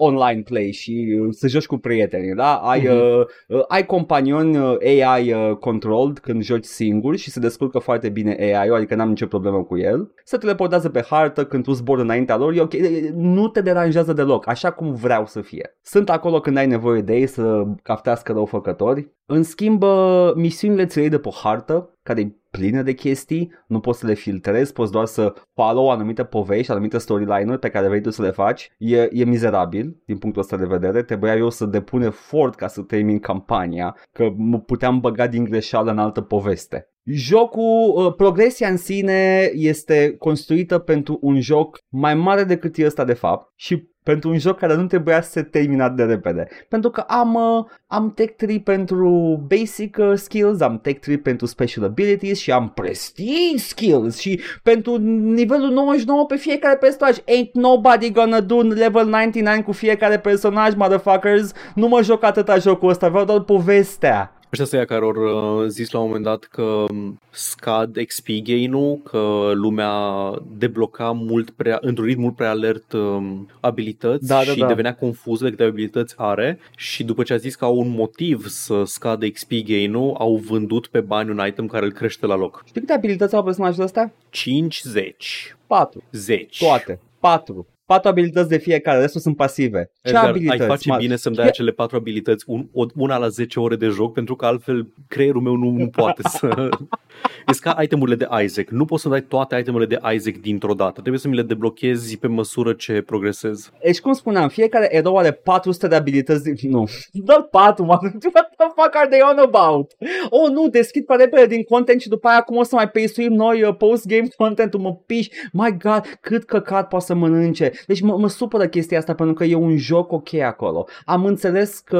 online play și uh, să joci cu prietenii, da? Ai, Mhm. uh, uh, ai companioni uh, AI uh, controlled când joci singur și se descurcă foarte bine AI-ul, adică n-am nicio problemă cu el. Se teleportează pe hartă când tu zbori înaintea lor, e ok, nu te deranjează deloc, așa cum vreau să fie. Sunt acolo când ai nevoie de ei să caftească răufăcători. În schimb, uh, misiunile ți le iei de pe hartă, care e plină de chestii, nu poți să le filtrezi, poți doar să follow anumite povești, anumite storyline-uri pe care vrei tu să le faci. E, e mizerabil din punctul ăsta de vedere, trebuia eu să depun efort ca să termin campania, că mă puteam băga din greșeală în altă poveste. Jocul, uh, progresia în sine este construită pentru un joc mai mare decât e ăsta de fapt și pentru un joc care nu trebuia să se terminat de repede. Pentru că am, uh, am tech tree pentru basic uh, skills, am tech tree pentru special abilities și am prestige skills și pentru nivelul 99 pe fiecare personaj. Ain't nobody gonna do level 99 cu fiecare personaj, motherfuckers. Nu mă joc atâta jocul ăsta, vreau doar povestea. Ăștia sunt ăia care au uh, zis la un moment dat că um, scad XP gain-ul, că lumea debloca mult prea, într-un ritm mult prea alert um, abilități Da, da, și da. devenea confuză de câte abilități are și după ce a zis că au un motiv să scadă XP gain-ul, au vândut pe bani un item care îl crește la loc. Știi câte abilități au personajul ăsta? 50, 4. 10. Toate. 4. 4 abilități de fiecare, restul sunt pasive. Ce Edgar, abilități? ai face Mar- bine să-mi dai Fie- acele patru abilități, un, o, una la 10 ore de joc, pentru că altfel creierul meu nu, nu poate să... E ca itemurile de Isaac. Nu poți să dai toate itemele de Isaac dintr-o dată. Trebuie să mi le deblochezi pe măsură ce progresez. Deci cum spuneam, fiecare erou are 400 de abilități din... Nu, doar 4, mă. What the fuck are they on about? Oh, nu, deschid pe repede din content și după aia cum o să mai peisuim noi uh, post-game content-ul, mă piși. My god, cât căcat poate să mănânce. Deci mă, mă supără chestia asta pentru că e un joc ok acolo. Am înțeles că,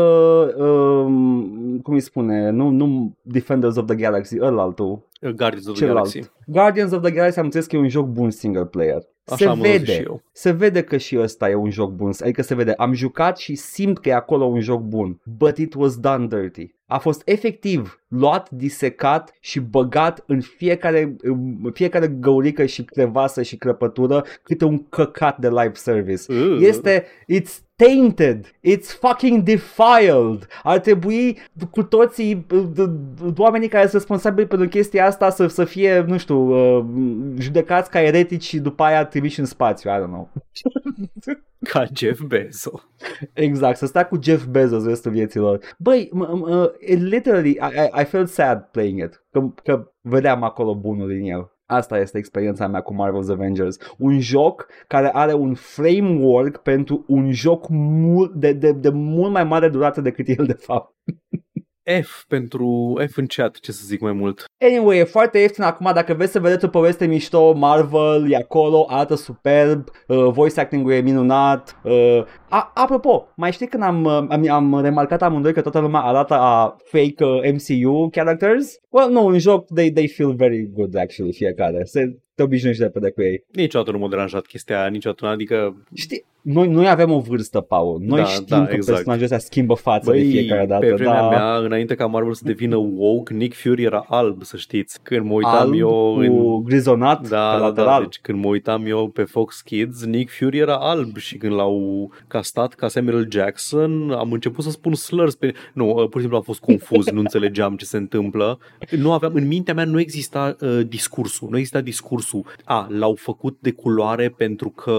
um, cum îi spune, nu, nu Defenders of the Galaxy, ăla altul, Guardians of the celălalt. Galaxy. Guardians of the Galaxy am înțeles că e un joc bun single player. Așa se am văzut vede, și eu. se vede că și ăsta e un joc bun, adică se vede, am jucat și simt că e acolo un joc bun, but it was done dirty. A fost efectiv luat, disecat și băgat în fiecare, în fiecare găurică și crevasă și crăpătură câte un căcat de live service. Uh. Este, it's tainted, it's fucking defiled. Ar trebui cu toții uh, d- d- oamenii care sunt responsabili pentru chestia asta să, să fie, nu știu, uh, judecați ca eretici și după aia trimiși în spațiu, I don't know. Ca Jeff Bezos. Exact, să stea cu Jeff Bezos restul vieților. Băi, m- m- uh, it literally, I, I, I felt sad playing it, că, că vedeam acolo bunul din el. Asta este experiența mea cu Marvel's Avengers. Un joc care are un framework pentru un joc mult, de, de, de mult mai mare durată decât el de fapt. F pentru F în chat, ce să zic mai mult. Anyway, e foarte ieftin acum, dacă vreți să vedeți o poveste mișto, Marvel e acolo, arată superb, uh, voice acting-ul e minunat. Uh, a, apropo, mai știi când am, uh, am, am remarcat amândoi că toată lumea arată a fake uh, MCU characters? Well, nu, în joc they, they feel very good actually fiecare. Se, te obișnuiești repede cu ei. Niciodată nu m-a deranjat chestia aia, niciodată, adică... Știi, noi, noi avem o vârstă, Paul. Noi Da, știm da, că exact. personajul ăsta schimbă față de fiecare dată. pe vremea da. mea, înainte ca Marvel să devină woke, Nick Fury era alb, să știți. Când mă uitam Alb eu cu în... grizonat pe Da, da, da, lateral. deci când mă uitam eu pe Fox Kids, Nick Fury era alb și când l-au castat ca Samuel Jackson, am început să spun slurs pe... Nu, uh, pur și simplu am fost confuz, nu înțelegeam ce se întâmplă. Nu aveam, în mintea mea nu exista uh, discursul, nu exista discursul. A, l-au făcut de culoare pentru că,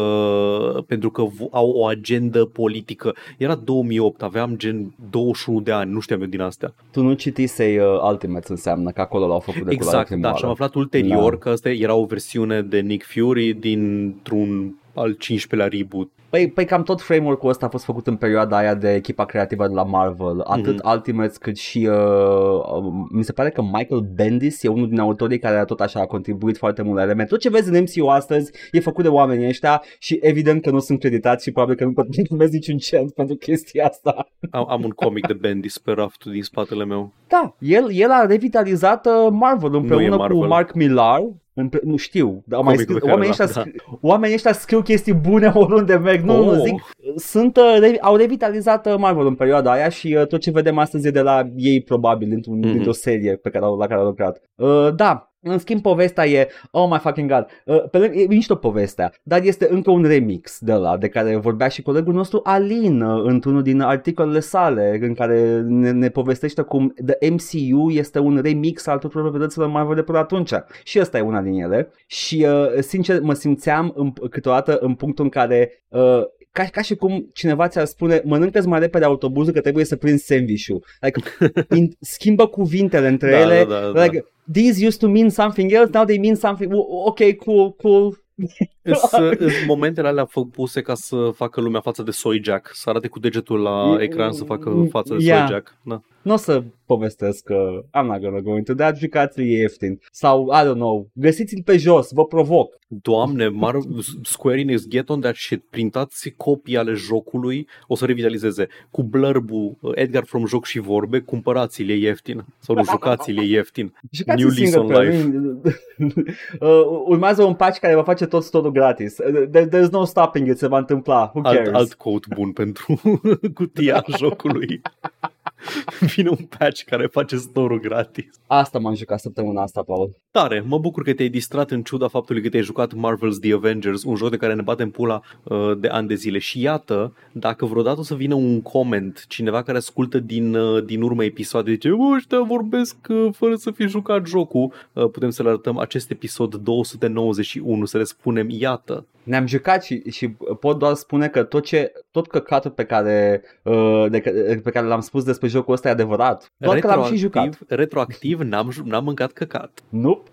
pentru că vo- au o agendă politică. Era 2008, aveam gen 21 de ani, nu știam eu din astea. Tu nu citisei uh, Ultimates înseamnă că acolo l-au făcut de culoare Exact, da, femoară. și am aflat ulterior Da. că asta era o versiune de Nick Fury dintr-un al 15-lea reboot. Păi, păi cam tot framework-ul ăsta a fost făcut în perioada aia de echipa creativă de la Marvel, atât Mhm. Ultimates cât și uh, uh, mi se pare că Michael Bendis e unul din autorii care tot așa a contribuit foarte mult la element. Tot ce vezi în MCU astăzi e făcut de oamenii ăștia și evident că nu sunt creditați și probabil că nu pot primesc niciun cent pentru chestia asta. Am, am un comic de Bendis pe raftul din spatele meu. Da, el, el a revitalizat uh, Marvel împreună Marvel. cu Mark Millar. Împre- nu știu, dar mai Comicul scris, pe care oamenii, l-am, ăștia, da. sc- oamenii ăștia scriu chestii bune oriunde merg. Nu, Oh. nu zic, sunt, uh, re- au revitalizat uh, Marvel în perioada aia și uh, tot ce vedem astăzi e de la ei probabil dintr-un, Mhm. dintr-o serie pe care au, la care au lucrat. Uh, da, în schimb povestea e, oh my fucking god, uh, pe lângă, e mișto povestea, dar este încă un remix de la de care vorbea și colegul nostru Alin uh, într-unul din articolele sale în care ne, ne povestește cum The MCU este un remix al tuturor proprietăților Marvel de până atunci. Și ăsta e una din ele. Și uh, sincer mă simțeam în, câteodată în punctul în care uh, ca, ca și cum cineva ți-ar spune mănâncă mai repede autobuzul că trebuie să prinzi sandwich-ul. Like, in, schimbă cuvintele între Da, ele. da, da, da. These used to mean something else, now they mean something. Ok, cool, cool. Sunt momentele alea fă- puse ca să facă lumea față de Soy Jack, să arate cu degetul la E- ecran să facă față de Yeah. Soy Jack. Da. Nu o să povestesc că I'm not gonna go into that, jucați e ieftin. Sau, I don't know, găsiți-l pe jos, vă provoc. Doamne, Mar- Square Enix, get on that shit, printați copii ale jocului, o să revitalizeze, cu blurbu Edgar from Joc și Vorbe, cumpărați-l, e ieftin, sau nu, jucați-l, e ieftin. Jucați New New lease single on player. uh, urmează un patch care va face tot storul gratis. Uh, There, there's no stopping it, se va întâmpla. Who cares? Alt, alt code bun pentru cutia jocului. Vine un patch care face store gratis. Asta m-am jucat săptămâna asta, Paul. Tare, mă bucur că te-ai distrat în ciuda faptului că te-ai jucat Marvel's The Avengers, un joc de care ne batem pula uh, de ani de zile. Și iată, dacă vreodată o să vină un comment, cineva care ascultă din, uh, din urmă episoade, zice, "Bă, ăștia vorbesc uh, fără să fi jucat jocul, uh, putem să le arătăm acest episod 291, să le spunem, iată, Ne-am jucat și, și pot doar spune că tot, ce, tot căcatul pe care, uh, de, pe care l-am spus despre jocul ăsta e adevărat. Doar că l-am și jucat. retroactiv n-am, ju- n-am mâncat căcat. Nope.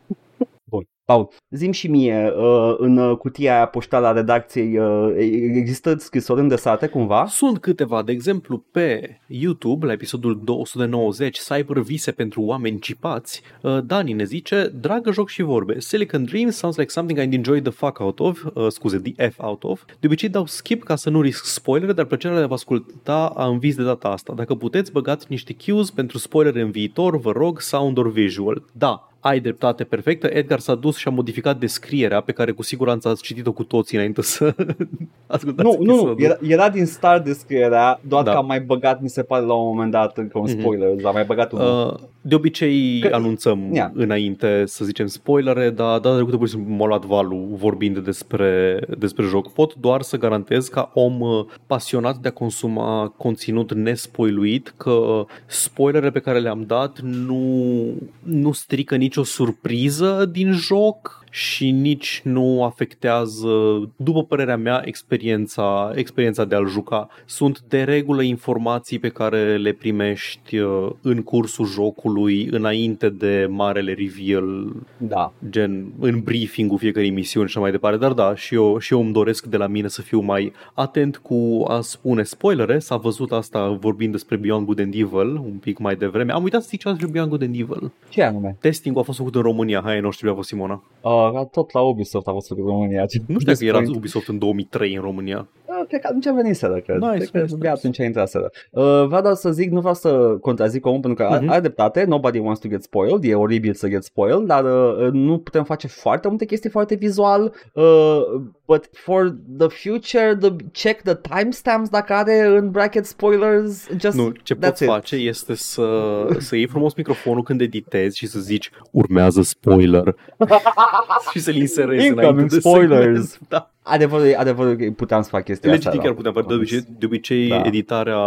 Paul, zim și mie, uh, în uh, cutia aia poștală a redacției uh, există scrisori îndesate cumva? Sunt câteva, de exemplu, pe YouTube, la episodul 290, Cyber Vise pentru oameni cipați, uh, Dani ne zice, dragă joc și vorbe, Silicon Dreams sounds like something I'd enjoy the fuck out of, uh, scuze, the F out of. De obicei dau skip ca să nu risc spoilere, dar plăcerea de a vă asculta a învins de data asta. Dacă puteți, băgați niște cues pentru spoilere în viitor, vă rog, sound or visual. Da, ai dreptate perfectă. Edgar s-a dus și a modificat descrierea pe care cu siguranță ați citit-o cu toții înainte să ascultați Nu, nu, nu, episodul. era, era din start descrierea, doar Da. că am mai băgat, mi se pare, la un moment dat încă un Mhm. spoiler, mm-hmm. am mai băgat un... Uh, Uh, de obicei Că- anunțăm Ia. înainte să zicem spoilere, dar data trecută pur și simplu m-a luat valul vorbind despre, despre joc. Pot doar să garantez ca om uh, pasionat de a consuma conținut nespoiluit că spoilere pe care le-am dat nu, nu strică nicio surpriză din joc și nici nu afectează, după părerea mea, experiența, experiența de a-l juca. Sunt de regulă informații pe care le primești uh, în cursul jocului, înainte de marele reveal, Da. gen în briefing-ul fiecărei misiuni și așa mai departe, dar da, și eu, și eu îmi doresc de la mine să fiu mai atent cu a spune spoilere, s-a văzut asta vorbind despre Beyond Good and Evil un pic mai devreme. Am uitat să zic ceva despre Beyond Good and Evil. Ce anume? Testing-ul a fost făcut în România, hai, nu știu ce a fost Simona. Uh, tot la Ubisoft a fost în România. Nu știu dacă era Ubisoft în 2003 în România. Uh, cred că atunci veniseră, cred. Nice, cred că nice, abia nice. atunci intraseră. Uh, vreau doar să zic, nu vreau să contrazic omul, pentru că Mhm. uh-huh. are dreptate, nobody wants to get spoiled, e oribil să get spoiled, dar uh, nu putem face foarte multe chestii foarte vizual, uh, but for the future, the, check the timestamps dacă are în bracket spoilers, just Nu, ce that's poți it. face este să, să iei frumos microfonul când editezi și să zici urmează spoiler și să-l inserezi Incoming înainte de spoilers. segment. Da. Adevărul, e- adevărul că puteam să fac chestia asta. Legitim da. chiar puteam, dar de obicei, de obicei Da. editarea,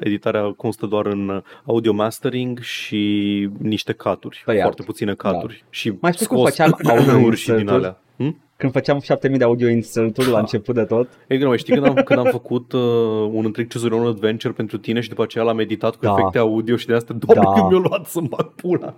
editarea constă doar în audio mastering și niște caturi, Tăiat. foarte puține caturi și Mai știu cum scos făceam audio uri și din insert-uri? alea. Hm? Când făceam 7000 de audio insert-uri la început de tot. E greu, știi când am, când am făcut uh, un întreg Choose Adventure pentru tine și după aceea l-am editat cu Da. efecte audio și de asta, doamne, Da. când mi-a luat să-mi bag pula.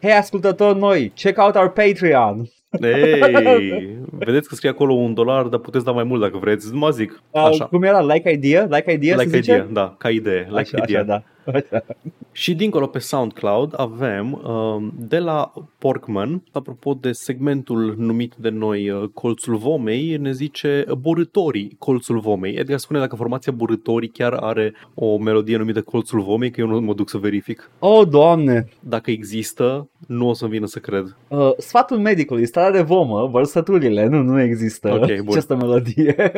Hei ascultători noi, check out our Patreon. Ei, vedeți că scrie acolo un dolar, dar puteți da mai mult dacă vreți. Mă zic, Uh, așa. Cum era? Like idea? Like idea se Like zice? idea, da, ca idee, like așa, idea. așa, da. Așa. Și dincolo pe SoundCloud avem um, de la Porkman, apropo de segmentul numit de noi uh, Colțul Vomei, ne zice Borătorii Colțul Vomei. Edgar spune dacă formația Borătorii chiar are o melodie numită Colțul Vomei, că eu nu mă duc să verific. Oh, doamne! Dacă există, nu o să-mi vină să cred. Uh, sfatul medicului, starea de vomă, vărsăturile, nu, nu există Ok, bun. această melodie.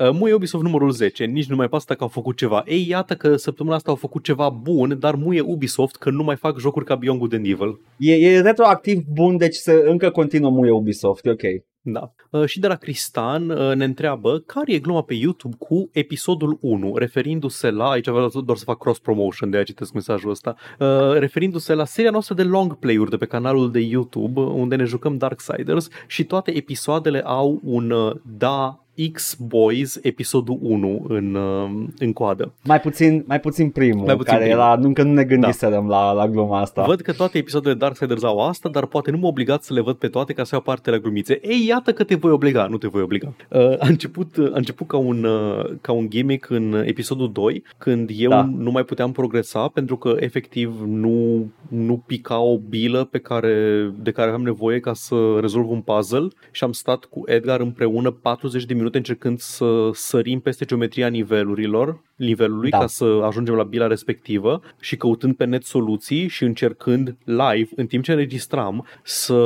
Uh, Muie Ubisoft numărul 10, nici nu mai pasă dacă au făcut ceva. Ei, iată că săptămâna asta au făcut ceva bun, dar muie Ubisoft că nu mai fac jocuri ca Beyond Good and Evil. e, e retroactiv bun, deci se, încă continuă muie Ubisoft, e ok. Da. Uh, și de la Cristan uh, ne întreabă care e gluma pe YouTube cu episodul 1, referindu-se la, aici vreau doar să fac cross-promotion, de aia citesc mesajul ăsta, uh, referindu-se la seria noastră de long play-uri de pe canalul de YouTube, unde ne jucăm Darksiders și toate episoadele au un uh, da X-Boys episodul 1 în, uh, în coadă. Mai puțin, mai puțin primul, Mai puțin care primul. era, încă nu ne gândiserăm la, la gluma asta. Văd că toate episoadele Darksiders au asta, dar poate nu mă obligat să le văd pe toate ca să iau parte la glumițe. Ei, iată că te voi obliga, nu te voi obliga. Uh, a, început, a început ca un, uh, ca un gimmick în episodul 2, când eu Da. nu mai puteam progresa pentru că efectiv nu, nu pica o bilă pe care, de care aveam nevoie ca să rezolv un puzzle și am stat cu Edgar împreună 40 de minute încercând să sărim peste geometria nivelurilor nivelului Da. ca să ajungem la bila respectivă și căutând pe net soluții și încercând live, în timp ce înregistram, să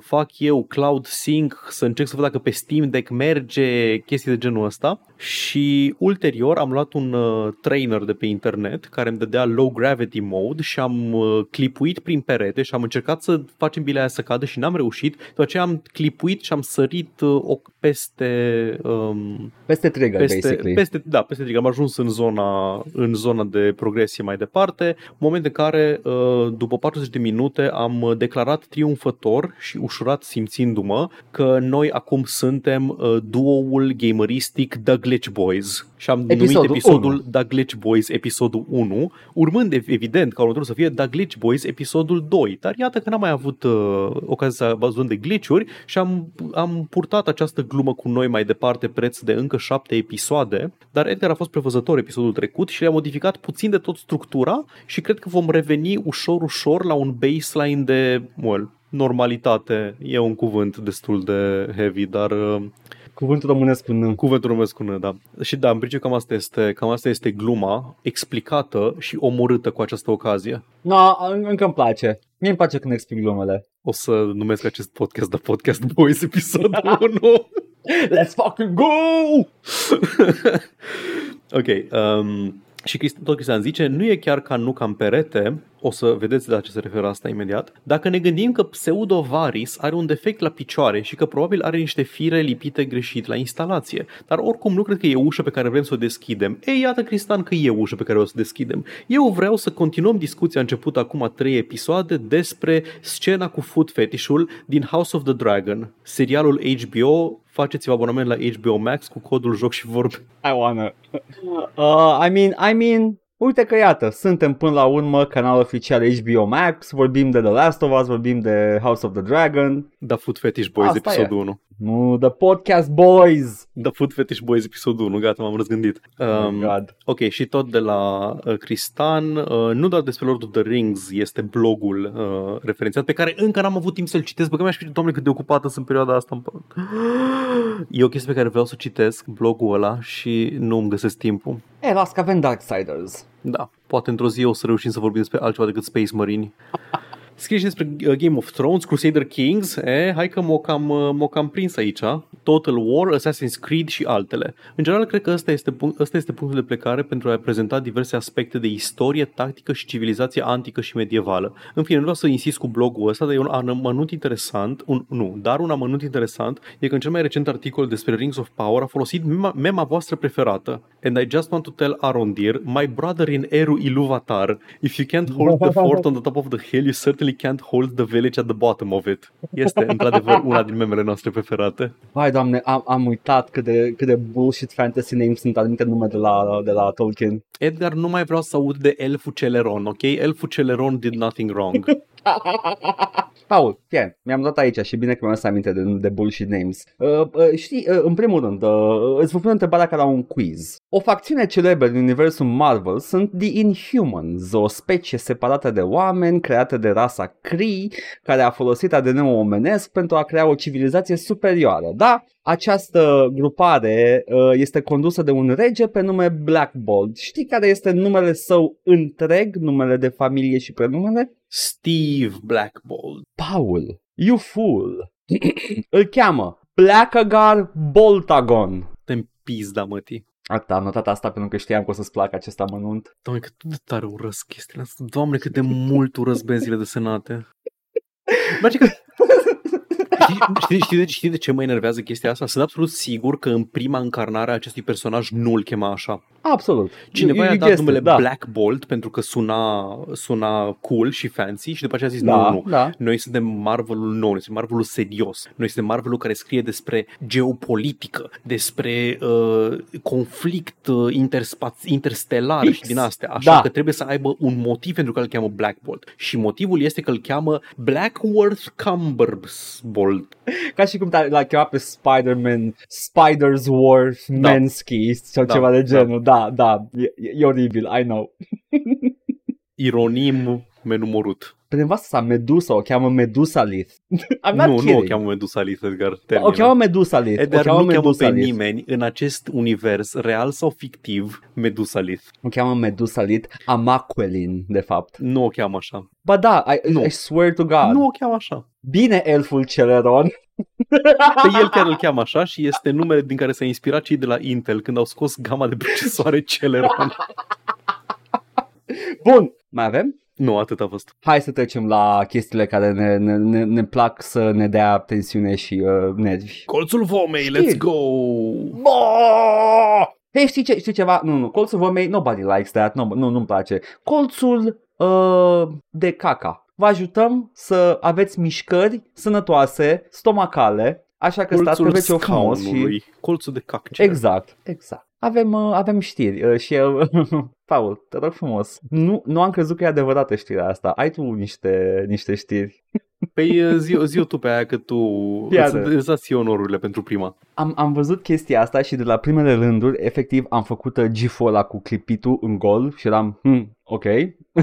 fac eu cloud sync, să încerc să văd dacă pe Steam Deck merge chestii de genul ăsta și ulterior am luat un uh, trainer de pe internet care îmi dădea low gravity mode și am uh, clipuit prin perete și am încercat să facem bila aia să cadă și n-am reușit, după aceea am clipuit și am sărit uh, o, peste um, Peste trigger, peste, basically. peste, da, peste trigger. Am ajuns în zona, în zona de progresie mai departe, moment în care, uh, după 40 de minute, am declarat triumfător și ușurat simțindu-mă că noi acum suntem uh, duoul gameristic The Glitch Boys. Și am Episodul numit episodul unu. The Glitch Boys episodul 1, urmând ev- evident ca următorul să fie The Glitch Boys episodul 2. Dar iată că n-am mai avut uh, ocazia să văzut de glitch-uri și am, am purtat această glumă cu noi mai departe preț de încă șapte episoade, dar Edgar a fost prevăzător episodul trecut și le-a modificat puțin de tot structura și cred că vom reveni ușor, ușor la un baseline de, well, normalitate. E un cuvânt destul de heavy, dar uh, Cuvântul românesc cu N. Cuvântul românesc cu N, da. Și da, în principiu cam asta este, cam asta este gluma explicată și omorâtă cu această ocazie. No, în- încă îmi place. Mie îmi place când explic glumele. O să numesc acest podcast The Podcast Boys episodul 1. Let's fucking go! ok. Um, și Crist- tot Cristian zice, nu e chiar ca nu cam perete, o să vedeți la ce se referă asta imediat, dacă ne gândim că pseudovaris are un defect la picioare și că probabil are niște fire lipite greșit la instalație, dar oricum nu cred că e ușă pe care vrem să o deschidem. Ei, iată, Cristian, că e ușă pe care o să deschidem. Eu vreau să continuăm discuția început acum trei episoade despre scena cu foot fetishul din House of the Dragon, serialul HBO faceți-vă abonament la HBO Max cu codul joc și vorbe. I wanna. Uh, I mean, I mean, Uite că iată, suntem până la urmă canal oficial HBO Max, vorbim de The Last of Us, vorbim de House of the Dragon. The Food Fetish Boys Asta episodul e. 1. Nu, The Podcast Boys! The Food Fetish Boys episodul 1, gata, m-am răzgândit. Um, oh God. Ok, și tot de la uh, Cristan, uh, nu doar despre Lord of the Rings este blogul uh, referențiat, pe care încă n-am avut timp să-l citesc, băgă mi-aș fi, doamne, cât de ocupată sunt perioada asta. E o chestie pe care vreau să citesc, blogul ăla, și nu îmi găsesc timpul. E, las că avem Darksiders. Da, poate într-o zi o să reușim să vorbim despre altceva decât Space Marine. Scrie și despre uh, Game of Thrones, Crusader Kings, e, hai că m-o cam, uh, m-o cam prins aici, Total War, Assassin's Creed și altele. În general, cred că ăsta este, ăsta este punctul de plecare pentru a prezenta diverse aspecte de istorie, tactică și civilizație antică și medievală. În fine, nu vreau să insist cu blogul ăsta, dar e un amănunt interesant, un, nu, dar un amănunt interesant e că în cel mai recent articol despre Rings of Power a folosit mema, mema voastră preferată. And I just want to tell Arondir, my brother in Eru Iluvatar, if you can't hold the fort on the top of the hill, you certainly really can't hold the village at the bottom of it. Este într-adevăr una din memele noastre preferate. Vai doamne, am, am uitat cât de, cât de bullshit fantasy names sunt anumite nume de la, de la Tolkien. Edgar, nu mai vreau să aud de elful Celeron, ok? Elful Celeron did nothing wrong. Paul, fie, mi-am dat aici și bine că mi-am lăsat aminte de, de bullshit names. Uh, uh, știi, uh, în primul rând, uh, îți vă pun întrebarea ca la un quiz. O facțiune celebră din universul Marvel sunt The Inhumans, o specie separată de oameni creată de rasa Kree, care a folosit ADN-ul omenesc pentru a crea o civilizație superioară. Da, această grupare uh, este condusă de un rege pe nume Black Bolt. Știi care este numele său întreg, numele de familie și prenumele? Steve Blackbolt. Paul, you fool. Îl cheamă Blackagar Boltagon. Te pizda, mătii. Atât, am notat asta pentru că știam că o să-ți placă acest amănunt. Doamne, cât de tare urăsc chestiile astea. Doamne, cât de mult urăsc benzile de senate. Merge că știi, știi, de, știi de ce mă enervează chestia asta? Sunt absolut sigur că în prima încarnare a acestui personaj nu îl chema așa. Absolut. Cineva i-a dat numele da. Black Bolt pentru că suna, suna cool și fancy și după aceea a zis da, nu, nu, da. noi suntem Marvelul nou, noi suntem Marvelul serios. Noi suntem Marvelul care scrie despre geopolitică, despre uh, conflict uh, interspa- interstelar Fix. și din astea. Așa da. că trebuie să aibă un motiv pentru care îl cheamă Black Bolt. Și motivul este că îl cheamă Blackworth Cumberbolt. Ca și cum l-a chemat pe Spider-Man Spider's War da. Mansky sau da, ceva de da. genul. Da da, da, e, e oribil, I know. Ironim menumorut. Pe nevastă sa Medusa, o cheamă Medusa Lith. nu, kidding. nu o cheamă Medusa Lith, Edgar. Termină. O cheamă Medusa Lith. Edgar o cheamă nu Medusa cheamă pe Lith. nimeni în acest univers, real sau fictiv, Medusa Lith. O cheamă Medusa Lith, Amaquelin, de fapt. Nu o cheamă așa. Ba da, I, nu. I swear to God. Nu o cheamă așa. Bine, elful Celeron. Pe el chiar îl cheamă așa și este numele din care s-a inspirat cei de la Intel când au scos gama de procesoare Celeron. Bun, mai avem? Nu, atât a fost. Hai să trecem la chestiile care ne, ne, ne, ne plac să ne dea tensiune și uh, nervi. Colțul vomei, Știi? let's go! Hei, știi, ce, știi ceva? Nu, nu, colțul vomei, nobody likes that, no, nu, nu-mi place. Colțul uh, de caca vă ajutăm să aveți mișcări sănătoase, stomacale, așa că stați pe wc frumos și... Colțul de cac. Exact, exact. Avem, uh, avem știri uh, și eu, Paul, te rog frumos, nu, nu am crezut că e adevărată știrea asta. Ai tu niște, niște știri. Păi uh, zi, zi tu pe aia că tu Iară. îți, îți dați onorurile pentru prima. Am, am văzut chestia asta și de la primele rânduri, efectiv, am făcut uh, gif-ul ăla cu clipitul în gol și eram, hmm, ok.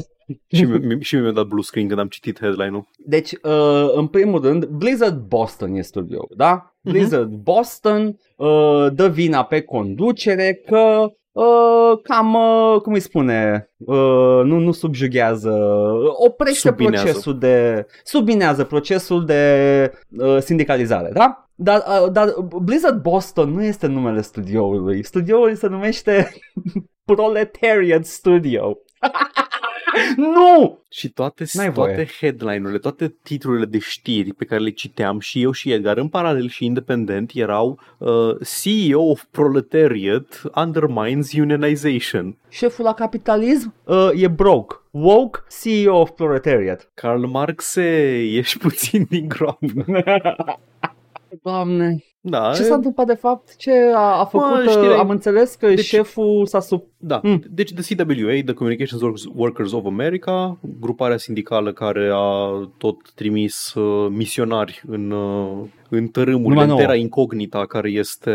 și, mi, și mi-a dat blue screen când am citit headline-ul. Deci, uh, în primul rând, Blizzard Boston e studio, da? Mhm. Blizzard uh-huh. Boston uh, dă vina pe conducere că Uh, cam, uh, cum îi spune, uh, nu, nu subjugează, oprește Subinează. procesul de, subminează procesul de uh, sindicalizare, da? Dar, uh, dar Blizzard Boston nu este numele studioului. Studioul se numește Proletariat Studio. Nu! Și toate, N-ai toate voie. headline-urile, toate titlurile de știri pe care le citeam și eu și Edgar, în paralel și independent, erau uh, CEO of Proletariat undermines unionization. Șeful la capitalism uh, e broke. Woke CEO of proletariat. Karl Marx, ești puțin din groapă. Doamne, Da, ce s-a întâmplat de fapt? Ce a, a făcut? știrea- uh, am înțeles că Deci- șeful s-a sub... Da, Mm. deci The CWA, The Communications Workers- Workers of America, gruparea sindicală care a tot trimis uh, misionari în, uh, în tărâmurile, Numai în nouă. terra incognita care este...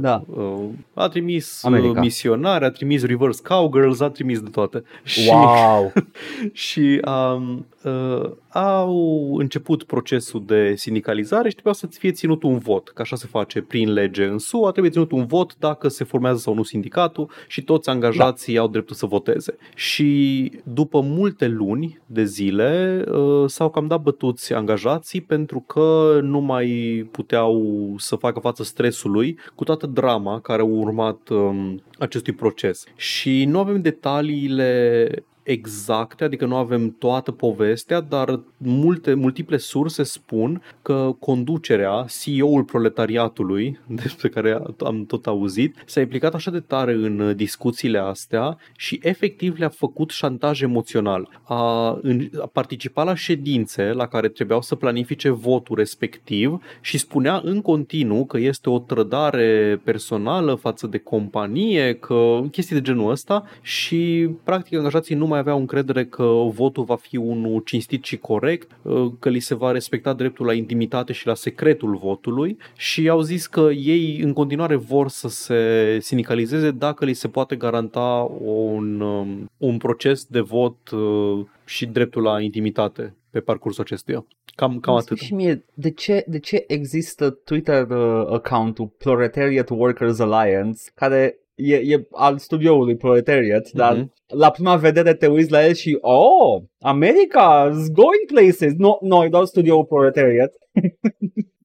Da. Uh, a trimis uh, America. misionari, a trimis reverse cowgirls, a trimis de toate. Și, Wow! și um, uh, au început procesul de sindicalizare și trebuia să fie ținut un vot, că așa se face prin lege în SUA, trebuie ținut un vot dacă se formează sau nu sindicatul și toți angajații au dreptul să voteze. Și după multe luni de zile uh, s-au cam dat bătuți angajații pentru că nu mai puteau să facă față stresului cu toată drama care a urmat um, acestui proces. Și nu avem detaliile exacte, adică nu avem toată povestea, dar multe, multiple surse spun că conducerea, CEO-ul proletariatului, despre care am tot auzit, s-a implicat așa de tare în discuțiile astea și efectiv le-a făcut șantaj emoțional. A, în, a participat la ședințe la care trebuiau să planifice votul respectiv și spunea în continuu că este o trădare personală față de companie, că chestii de genul ăsta și practic angajații nu mai aveau încredere că votul va fi unul cinstit și corect, că li se va respecta dreptul la intimitate și la secretul votului și au zis că ei în continuare vor să se sindicalizeze dacă li se poate garanta un, um, un proces de vot uh, și dreptul la intimitate pe parcursul acestuia. Cam, cam atât. Și mie, de ce, de ce există Twitter uh, account-ul Proletariat Workers Alliance, care e, e al studioului Proletariat, mm-hmm. dar la prima vedere te uiți la el și, oh, America is going places. No, no, e doar studioul Proletariat.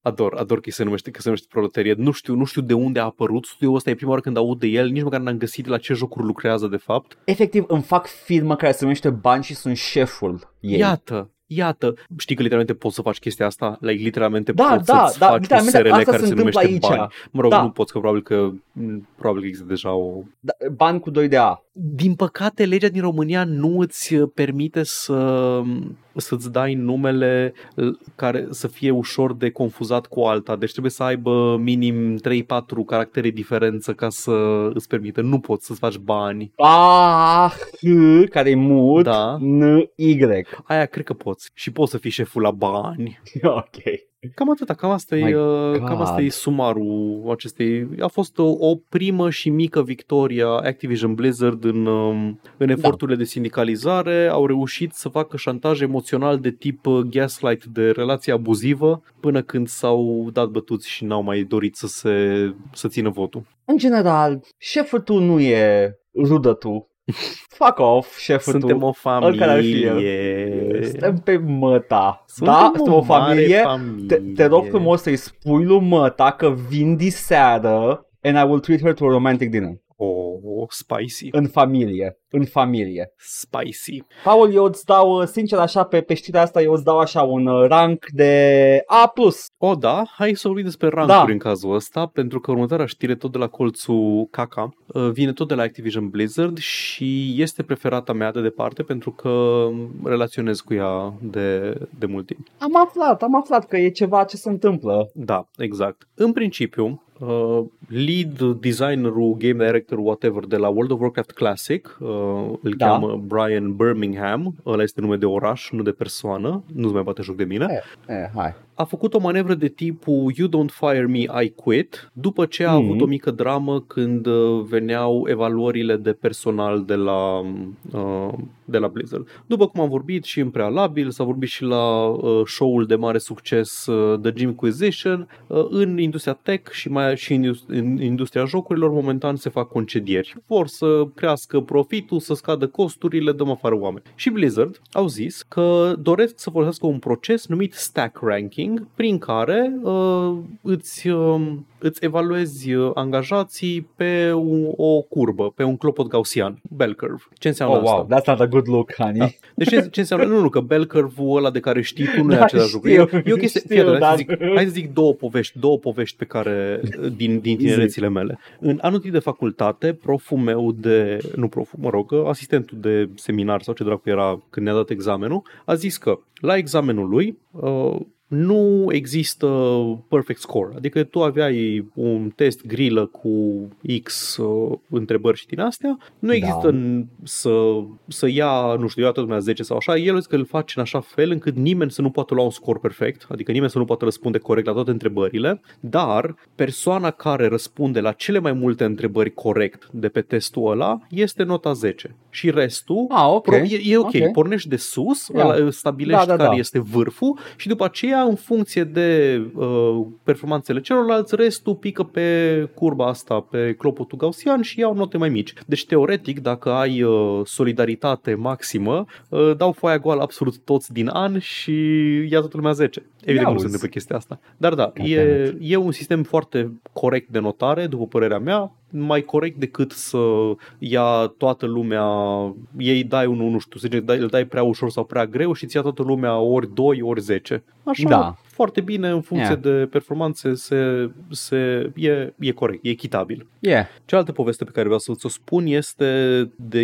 Ador, ador că se numește, că se numește proletariat. Nu știu, nu știu de unde a apărut studioul ăsta, e prima oară când aud de el, nici măcar n-am găsit la ce jocuri lucrează de fapt. Efectiv, îmi fac firmă care se numește bani și sunt șeful ei. Iată, Iată, știi că literalmente poți să faci chestia asta? Like, literalmente da, poți da, să-ți da, faci un SRL asta care se, se numește aici. bani. Mă rog, da. nu poți, că probabil că probabil că există deja o... Da, bani cu 2 de A. Din păcate, legea din România nu îți permite să să-ți dai numele care să fie ușor de confuzat cu alta. Deci trebuie să aibă minim 3-4 caractere diferență ca să îți permită. Nu poți să-ți faci bani. A, H, care e mut, Da. N, Y. Aia cred că poți. Și poți să fii șeful la bani. ok. Cam atâta, cam asta, My e, uh, God. cam asta e sumarul acestei. A fost o, o primă și mică victorie a Activision Blizzard în, um, în eforturile da. de sindicalizare. Au reușit să facă șantaj emoțional de tip uh, gaslight, de relație abuzivă, până când s-au dat bătuți și n-au mai dorit să se să țină votul. În general, șeful tu nu e rudă tu. Fuck off, șeful Suntem tu. o Oricare ar fi familie. Suntem pe măta. Suntem da, o suntem o mare familie. familie. Te, te rog frumos să-i spui lui măta că vin diseară and I will treat her to a romantic dinner. Oh, spicy. În familie. În familie. Spicy. Paul, eu îți dau, uh, sincer așa, pe, pe știrea asta, eu îți dau așa un uh, rank de A+. O, da, hai să vorbim despre rankuri Da. în cazul ăsta, pentru că următoarea știre tot de la colțul Caca uh, vine tot de la Activision Blizzard și este preferata mea de departe pentru că relaționez cu ea de, de mult timp. Am aflat, am aflat că e ceva ce se întâmplă. Da, exact. În principiu, uh, lead designerul, game director, whatever, de la World of Warcraft Classic, uh, îl Da. cheamă Brian Birmingham, ăla este nume de oraș, nu de persoană, nu-ți mai bate joc de mine. Eh, hai. A făcut o manevră de tipul You don't fire me, I quit, după ce a Mhm. avut o mică dramă când uh, veneau evaluările de personal de la, uh, de la Blizzard. După cum am vorbit și în prealabil, s-a vorbit și la uh, show-ul de mare succes uh, The Gymquisition, uh, în industria tech și mai și în, indus- în industria jocurilor, momentan se fac concedieri. Vor să crească profitul, să scadă costurile, dăm afară oameni. Și Blizzard au zis că doresc să folosească un proces numit stack ranking, ranking prin care uh, îți, uh, îți evaluezi uh, angajații pe un, o curbă, pe un clopot gaussian, bell curve. Ce înseamnă Oh, wow, asta? that's not a good look, honey. Da. Deci ce, ce înseamnă? Nu, nu, că bell curve-ul ăla de care știi tu nu e Da, același lucru. E, știu, e o chestie, știu, fii atent, hai, dar- să zic, hai să zic două povești, două povești pe care, din, din tinerețile mele. În anul întâi de facultate, proful meu de, nu proful, mă rog, asistentul de seminar sau ce dracu era când ne-a dat examenul, a zis că la examenul lui uh, nu există perfect score. Adică tu aveai un test grilă cu X uh, întrebări și din astea, nu există da. să, să ia, nu știu, ia toată lumea 10 sau așa, el zice că îl face în așa fel încât nimeni să nu poată lua un scor perfect, adică nimeni să nu poată răspunde corect la toate întrebările, dar persoana care răspunde la cele mai multe întrebări corect de pe testul ăla este nota 10. Și restul Ah, ok. Pro- E, e ok, Ok. pornești de sus, Ia. ăla, stabilești Da, da, care da. este vârful și după aceea, în funcție de uh, performanțele celorlalți, restul pică pe curba asta, pe clopotul gaussian și iau note mai mici. Deci, teoretic, dacă ai uh, solidaritate maximă, uh, dau foaia goală absolut toți din an și ia toată lumea 10. Evident că nu auzi. se întâmplă chestia asta. Dar da, God e, damn e un sistem foarte corect de notare, după părerea mea, mai corect decât să ia toată lumea, ei dai unul, nu știu, să zicem, dai, îl dai prea ușor sau prea greu și ți ia toată lumea ori 2, ori 10. Așa, Da. Foarte bine, în funcție Yeah. de performanțe, se, se, e, e corect, e echitabil. Yeah. Cealaltă poveste pe care vreau să ți-o spun este de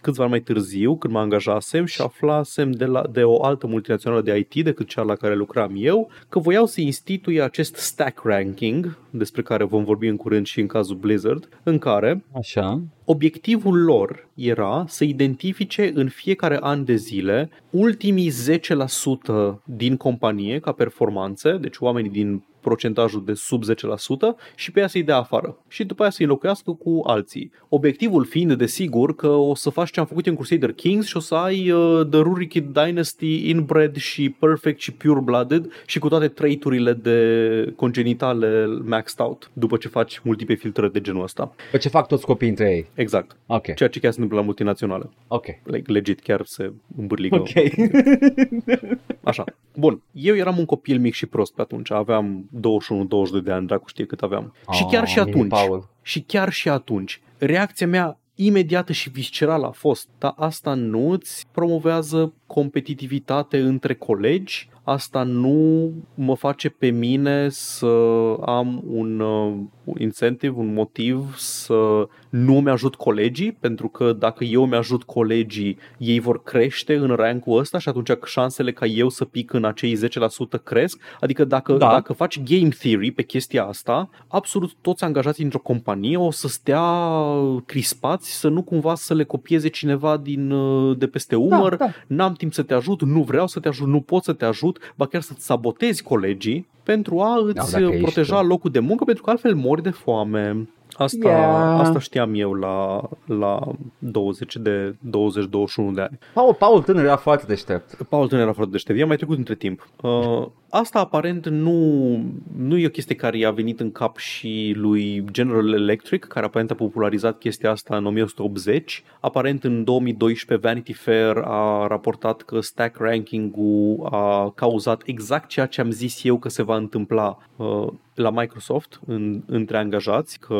câțiva ani mai târziu, când mă angajasem și aflasem de, la, de o altă multinațională de IT decât cea la care lucram eu, că voiau să instituie acest stack ranking, despre care vom vorbi în curând și în cazul Blizzard, în care Așa. Obiectivul lor era să identifice în fiecare an de zile ultimii 10% din companie ca performanțe, deci oamenii din procentajul de sub 10% și pe ea să-i dea afară și după aia să-i înlocuiască cu alții. Obiectivul fiind, desigur, că o să faci ce am făcut eu în Crusader Kings și o să ai uh, The Rurikid Dynasty, Inbred și Perfect și Pure-Blooded și cu toate traiturile de congenitale maxed out după ce faci multiple filtrări de genul ăsta. Pe ce fac toți copiii între ei? Exact. Ok. Ceea ce chiar se întâmplă la multinaționale. Ok. Like, legit, chiar se îmbârligă. Ok. Așa. Bun. Eu eram un copil mic și prost pe atunci. Aveam 21-22 de ani, dracu știe cât aveam. și chiar Oh, și mini atunci, Paul. și chiar și atunci, reacția mea imediată și viscerală a fost, dar asta nu-ți promovează competitivitate între colegi, asta nu mă face pe mine să am un, uh, un incentive, un motiv să nu mi-ajut colegii, pentru că dacă eu mi-ajut colegii, ei vor crește în rankul ăsta și atunci șansele ca eu să pic în acei 10% cresc. Adică dacă, Da. dacă faci game theory pe chestia asta, absolut toți angajații dintr-o companie o să stea crispați să nu cumva să le copieze cineva din, uh, de peste umăr, da. n-am timp să te ajut, nu vreau să te ajut, nu pot să te ajut, ba chiar să-ți sabotezi colegii pentru a îți dacă ești proteja tu. locul de muncă, pentru că altfel mori de foame. Asta, Yeah. asta știam eu la, la 20 de 20-21 de ani. Paul, Paul tânăr era foarte deștept. Paul Tânăr era foarte deștept, i-a mai trecut între timp. Uh, asta aparent nu, nu e o chestie care i-a venit în cap și lui General Electric, care aparent a popularizat chestia asta în 1980. Aparent în 2012 Vanity Fair a raportat că stack ranking-ul a cauzat exact ceea ce am zis eu că se va întâmpla uh, la Microsoft în, între angajați, că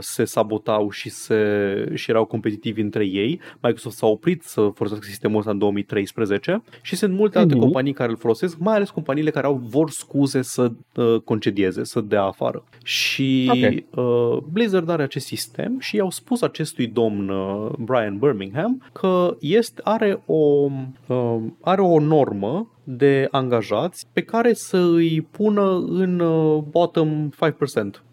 se sabotau și, se, și erau competitivi între ei. Microsoft s-a oprit să folosească sistemul ăsta în 2013 și sunt multe alte Mhm. companii care îl folosesc, mai ales companiile care au vor scuze să uh, concedieze, să dea afară. Și Ok. uh, Blizzard are acest sistem și i-au spus acestui domn uh, Brian Birmingham că este, are, o, uh, are o normă de angajați pe care să îi pună în uh, bottom 5%.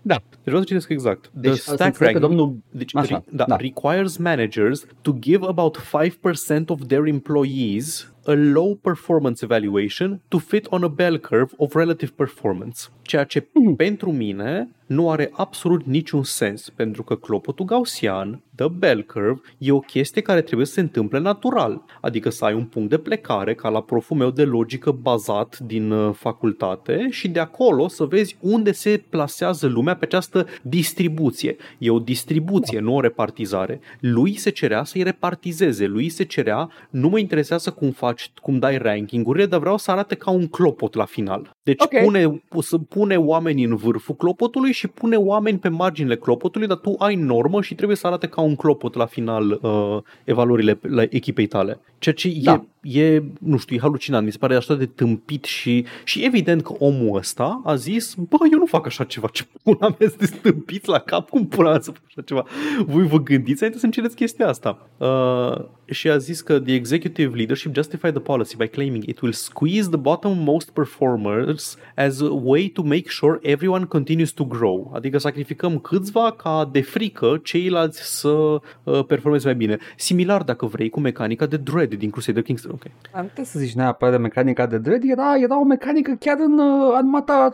Da. Deci vreau să citesc exact. Deci să înțeleg că domnul... Deci, Așa, re- da, da. requires managers to give about 5% of their employees a low performance evaluation to fit on a bell curve of relative performance. Ceea ce Mhm. pentru mine nu are absolut niciun sens, pentru că clopotul gaussian, the bell curve, e o chestie care trebuie să se întâmple natural, adică să ai un punct de plecare, ca la proful meu de logică bazat din uh, facultate și de acolo să vezi unde se plasează lumea pe această distribuție. E o distribuție, nu o repartizare. Lui se cerea să-i repartizeze, lui se cerea, nu mă interesează cum faci, cum dai ranking-urile, dar vreau să arate ca un clopot la final. Deci Ok. pune, să pune oameni în vârful clopotului și pune oameni pe marginile clopotului, dar tu ai normă și trebuie să arate ca un clopot la final uh, evaluările la echipei tale. Ceea ce Da. e, e, nu știu, e halucinant, mi se pare așa de tâmpit și, și evident că omul ăsta a zis, bă, eu nu fac așa ceva, ce pula mea de stâmpiți la cap, cum pula mea să fac așa ceva? Voi vă gândiți înainte să-mi cereți chestia asta. Uh, și a zis că the executive leadership justified the policy by claiming it will squeeze the bottom most performers as a way to make sure everyone continues to grow. Adică sacrificăm câțiva ca de frică ceilalți să uh, performeze mai bine. Similar, dacă vrei, cu mecanica de Dread din Crusader Kings. Ok. Nu trebuie să zici neapărat de mecanica de dread, era, era o mecanică chiar în uh, armata,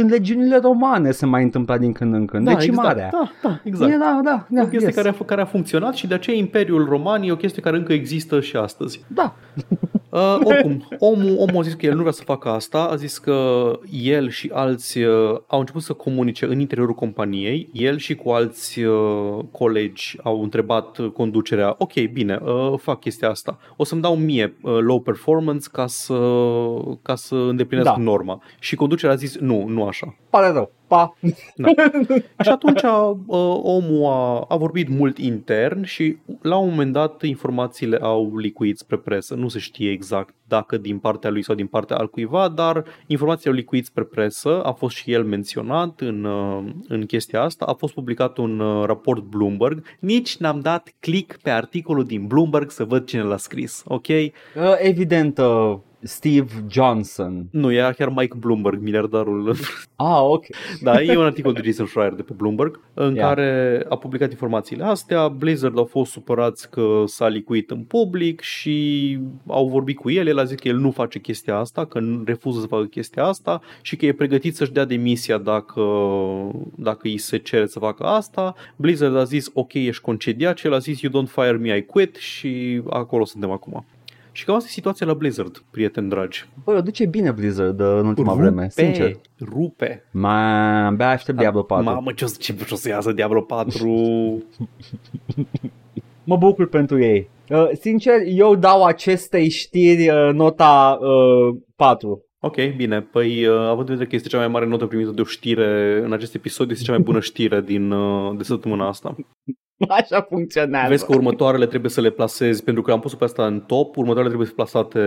în legiunile romane se mai întâmpla din când în când, Da, decimarea. exact. Da, da, exact. Era, da, da, o chestie yes. care, a, care a funcționat și de aceea Imperiul Roman e o chestie care încă există și astăzi. Da, Uh, oricum, omul, omul a zis că el nu vrea să facă asta, a zis că el și alți uh, au început să comunice în interiorul companiei, el și cu alți uh, colegi au întrebat uh, conducerea, ok, bine, uh, fac chestia asta, o să-mi dau mie uh, low performance ca să, ca să îndeplinesc Da. norma. Și conducerea a zis, nu, nu așa. pare rău. Pa. Și atunci uh, omul a, a vorbit mult intern și la un moment dat informațiile au licuit spre presă. Nu se știe exact dacă din partea lui sau din partea altcuiva, dar informațiile au licuit spre presă, a fost și el menționat în, uh, în chestia asta, a fost publicat un uh, raport Bloomberg. Nici n-am dat click pe articolul din Bloomberg să văd cine l-a scris, ok? Uh, evident, uh, Steve Johnson. Nu, era chiar Mike Bloomberg, miliardarul Ah, ok. Da, e un articol de Jason Schreier de pe Bloomberg în Ia. care a publicat informațiile astea. Blizzard au fost supărați că s-a licuit în public și au vorbit cu el. El a zis că el nu face chestia asta, că nu- refuză să facă chestia asta și că e pregătit să-și dea demisia dacă, dacă îi se cere să facă asta. Blizzard a zis ok, ești concediat și el a zis you don't fire me, I quit și acolo suntem acum. Și cam asta e situația la Blizzard, prieteni dragi. Băi, o duce bine Blizzard uh, în ultima vreme, sincer. rupe. Ma, abia aștept Diablo 4. Mamă, ce o să, ce o să iasă Diablo 4? Mă bucur pentru ei. Uh, sincer, eu dau acestei știri uh, nota uh, 4. ok, bine. Păi, uh, având în vedere că este cea mai mare notă primită de o știre în acest episod, este cea mai bună știre din, uh, de săptămâna asta. Așa funcționează. Vezi că următoarele trebuie să le plasezi, pentru că am pus pe asta în top, următoarele trebuie să plasate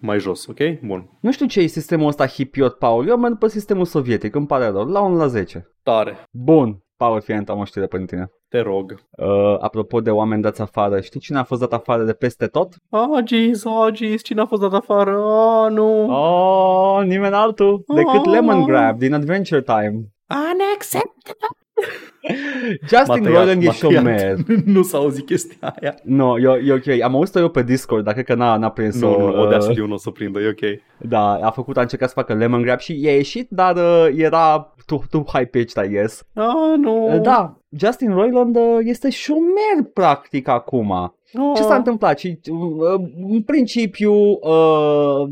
mai jos, ok? Bun. Nu știu ce e sistemul ăsta hipiot, Paul. Eu merg pe sistemul sovietic, îmi pare rău. La 1 la 10. Tare. Bun. Paul, fie am o știre pentru tine. Te rog. Uh, apropo de oameni dați afară, știi cine a fost dat afară de peste tot? Ah, jeez, ah, jeez, cine a fost dat afară? Ah, nu. Oh, nimeni altul decât Oh. Lemon Grab din Adventure Time. Unacceptable. Justin M-a tăiat, Roiland e m-a tăiat. șomer. nu s-a auzit chestia aia. No, e, e ok. Am auzit-o eu pe Discord, dar cred că n-a, n-a prins-o. Nu, nu, uh, Audacity nu o să prindă, e ok. Da, a făcut, a încercat să facă Lemon Grab și i-a ieșit, dar uh, era too, too high-pitched, I guess. Ah, nu. Uh, Da, Justin Roiland uh, este șomer practic acum. Ah. Ce s-a întâmplat? Și, uh, în principiu, uh,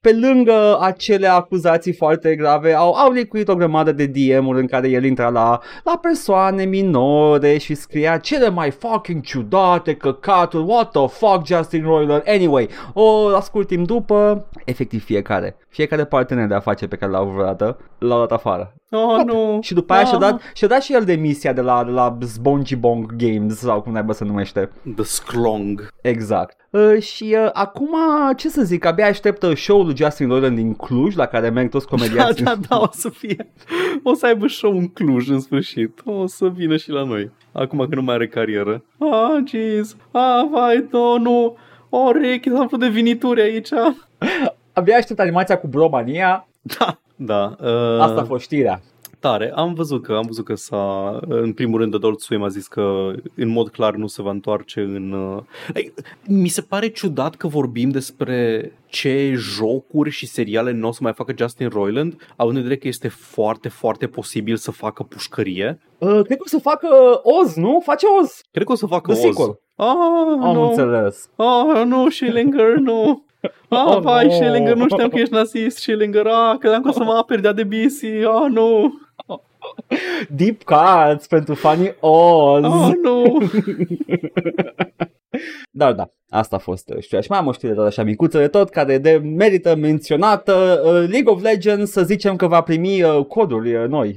pe lângă acele acuzații foarte grave, au, au licuit o grămadă de DM-uri în care el intra la, la persoane minore și scria cele mai fucking ciudate căcaturi, what the fuck Justin Roiland, anyway, o ascult timp după, efectiv fiecare, fiecare partener de afaceri pe care l-au vreodată, l-au dat afară. Oh, nu. Și după aia Ah. și-a dat, și-a dat și el demisia de la, de la Spongy Bong Games sau cum naiba se numește. The Sclong. Exact. Uh, și uh, acum, ce să zic, abia aștept show-ul lui Justin Roiland din Cluj, la care merg toți Da, comedianții. da, da, o să fie. O să aibă show în Cluj în sfârșit. O să vină și la noi. Acum că nu mai are carieră. Ah, jeez. Ah, vai, no, nu. O, Rick, am făcut de vinituri aici. Abia aștept animația cu Bromania. Da. Da. Uh, Asta a fost știrea. Tare, am văzut că, am văzut că s-a, în primul rând Adult Swim a zis că în mod clar nu se va întoarce în... Uh, mi se pare ciudat că vorbim despre ce jocuri și seriale nu o să mai facă Justin Roiland, având în vedere că este foarte, foarte posibil să facă pușcărie. Uh, cred că o să facă Oz, nu? Face Oz. Cred că o să facă The Oz. sequel. Ah, Am nu. înțeles. Ah, nu, Schillinger, nu. Ah, Oh, vai, no. Schillinger, nu știam că ești nazist, Schillinger. Ah, credeam că o să mă aperi de ADBC. Ah, nu. Deep cuts pentru fanii Oz. Ah, nu. Dar da, asta a fost uh, știu. Și mai am o știre tot așa micuță de tot care de merită menționată. Uh, League of Legends să zicem că va primi uh, coduri uh, noi.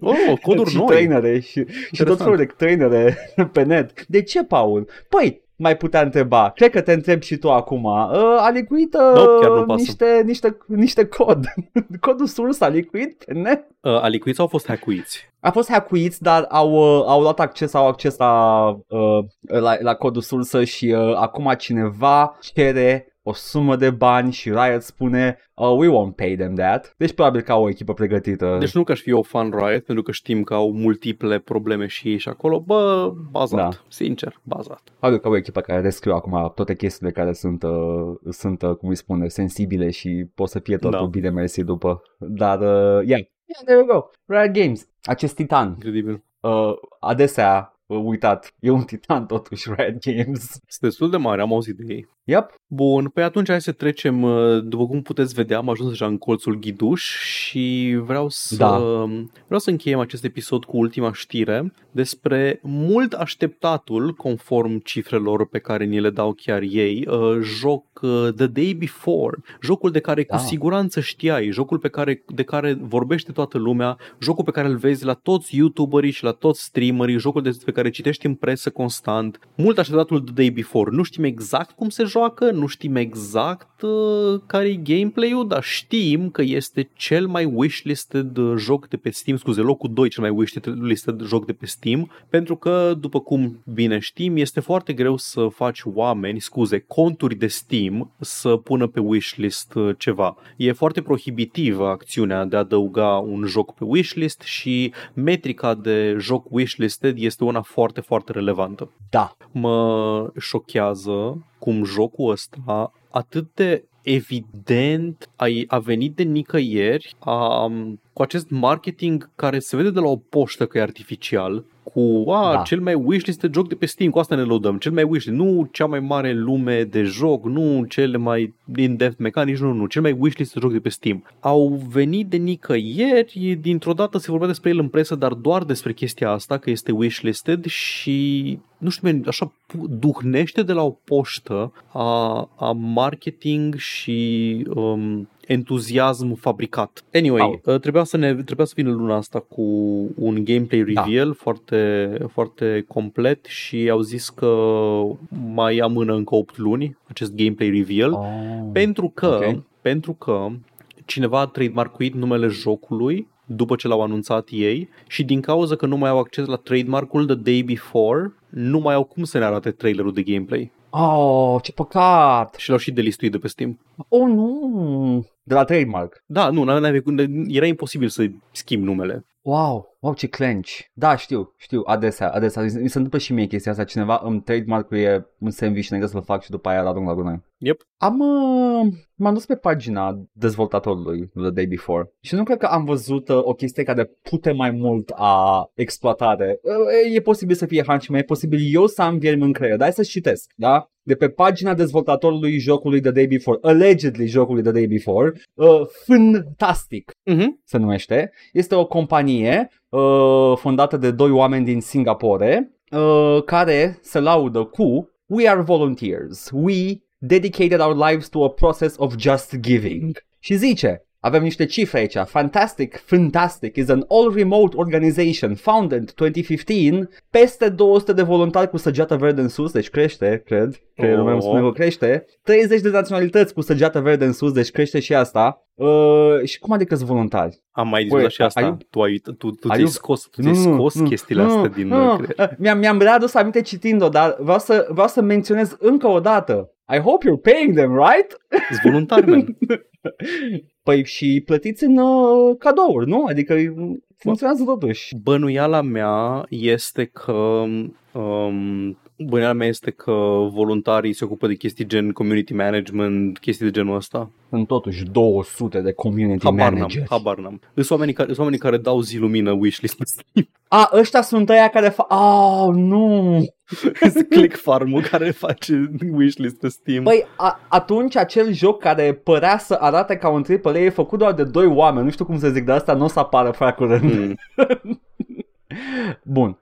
Oh, coduri și noi. trainere și, și tot Interesant. felul de trainere pe net. De ce, Paul? Păi, mai putea întreba. Cred că te întreb și tu acum. Uh, a licuit uh, Nope, chiar nu pasă. niște, niște, niște cod. Codul surs a licuit pe net. Uh, a licuiți sau au fost hackuiți? A fost hackuiți, dar au, uh, au luat acces, au acces la, uh, la, la codul sursă și uh, acum cineva cere o sumă de bani și Riot spune uh, we won't pay them that. Deci probabil că au o echipă pregătită. Deci nu că aș fi eu fan Riot, pentru că știm că au multiple probleme și ei și acolo. Bă, bazat. Da. Sincer, bazat. Probabil că au o echipă care rescriu acum toate chestiile care sunt, uh, sunt uh, cum îi spune, sensibile și pot să fie totul Da. bine mersi după. Dar, uh, yeah. yeah, there we go. Riot Games, acest titan, Incredibil. uh, adesea uh, uitat, e un titan totuși Riot Games. Sunt destul de mare, am auzit de ei. Yep, Bun, păi atunci hai să trecem, uh, după cum puteți vedea, am ajuns deja în colțul ghiduș și vreau să, Da. vreau să încheiem acest episod cu ultima știre despre mult așteptatul, conform cifrelor pe care ni le dau chiar ei, uh, joc uh, The Day Before, jocul de care Da. cu siguranță știai, jocul pe care, de care vorbește toată lumea, jocul pe care îl vezi la toți youtuberii și la toți streamerii, jocul despre care citești în presă constant, mult așteptatul The Day Before. Nu știm exact cum se joacă, nu știm exact uh, care e gameplay-ul, dar știm că este cel mai wishlisted uh, joc de pe Steam, scuze, locul 2 cel mai wishlisted joc de pe Steam, pentru că, după cum bine știm, este foarte greu să faci oameni, scuze, conturi de Steam să pună pe wishlist uh, ceva. E foarte prohibitivă acțiunea de a adăuga un joc pe wishlist și metrica de joc wishlisted este una foarte, foarte relevantă da. mă șochează cum jocul ăsta atât de evident a, a venit de nicăieri a, cu acest marketing care se vede de la o poștă că e artificial cu a, Da. da. cel mai wishlist joc de pe Steam, cu asta ne lăudăm, cel mai wishlist, nu cea mai mare lume de joc, nu cele mai in-depth mecanici, nu, nu, cel mai wishlist joc de pe Steam. Au venit de nicăieri, dintr-o dată se vorbea despre el în presă, dar doar despre chestia asta, că este wishlisted și nu știu, man, așa pu- duhnește de la o poștă a, a marketing și um, entuziasm fabricat. Anyway, Au. uh, trebuia să ne trebuia să vină luna asta cu un gameplay Da. reveal foarte, foarte complet și au zis că mai amână încă 8 luni acest gameplay reveal Oh. pentru că ok. pentru că cineva a trademarkuit numele jocului după ce l-au anunțat ei și din cauza că nu mai au acces la trademarkul The Day Before, nu mai au cum să ne arate trailerul de gameplay. Oh, ce păcat! Și l-au și delistuit de pe Steam. Oh, nu! De la trademark. Da, nu, n-aveai cum- era imposibil să schimbi numele. Wow, wow, ce clench. Da, știu, știu, adesea, adesea. Mi se întâmplă și mie chestia asta. Cineva îmi trademark-uie un sandwich și să-l fac și după aia îl arunc la gunoi. Yep. Am, uh, m-am dus pe pagina dezvoltatorului The Day Before și nu cred că am văzut uh, o chestie care pute mai mult a exploatare. Uh, e posibil să fie Hunchman, e posibil eu să am viermi în creier, dar hai să citesc, da? De pe pagina dezvoltatorului jocului The Day Before, allegedly jocului The Day Before, uh, Fantastic Uh-huh. se numește. Este o companie uh, fondată de doi oameni din Singapore uh, care se laudă cu We are volunteers. We dedicated our lives to a process of just giving. Și zice, avem niște cifre aici. Fantastic, Fantastic is an all-remote organization founded in 2015. Peste 200 de voluntari cu săgeată verde în sus, deci crește, cred. Creierul meu îmi spune că crește. 30 de naționalități cu săgeată verde în sus, deci crește și asta. Uh, și cum adică sunt voluntari? Am mai discutat Băi, și asta. ai eu- Tu, ai, tu, tu, tu ai ți-ai eu- scos, tu ți-ai scos chestiile astea din uh, creier. Mi-am, mi-am readus aminte citind-o, dar vreau să, vreau să menționez încă o dată. I hope you're paying them, right? Sunt voluntari, man. Păi și plătiți în uh, cadouri, nu? Adică funcționează totuși. Bănuiala mea este că um, Bănuiala mea este că voluntarii se ocupă de chestii gen community management, chestii de genul ăsta. Sunt totuși 200 de community Habar n-am, managers. habar n-am. Sunt oamenii care, sunt oamenii care dau zi lumină wishlist pe Steam. A, ăștia sunt ăia care fac... Oh, nu! Sunt Click Farm-ul care face wishlist pe Steam. Păi, a, atunci acel joc care părea să arate ca un AAA e făcut doar de doi oameni, nu știu cum să zic, dar asta nu o să apară foarte curând. Mm. Bun.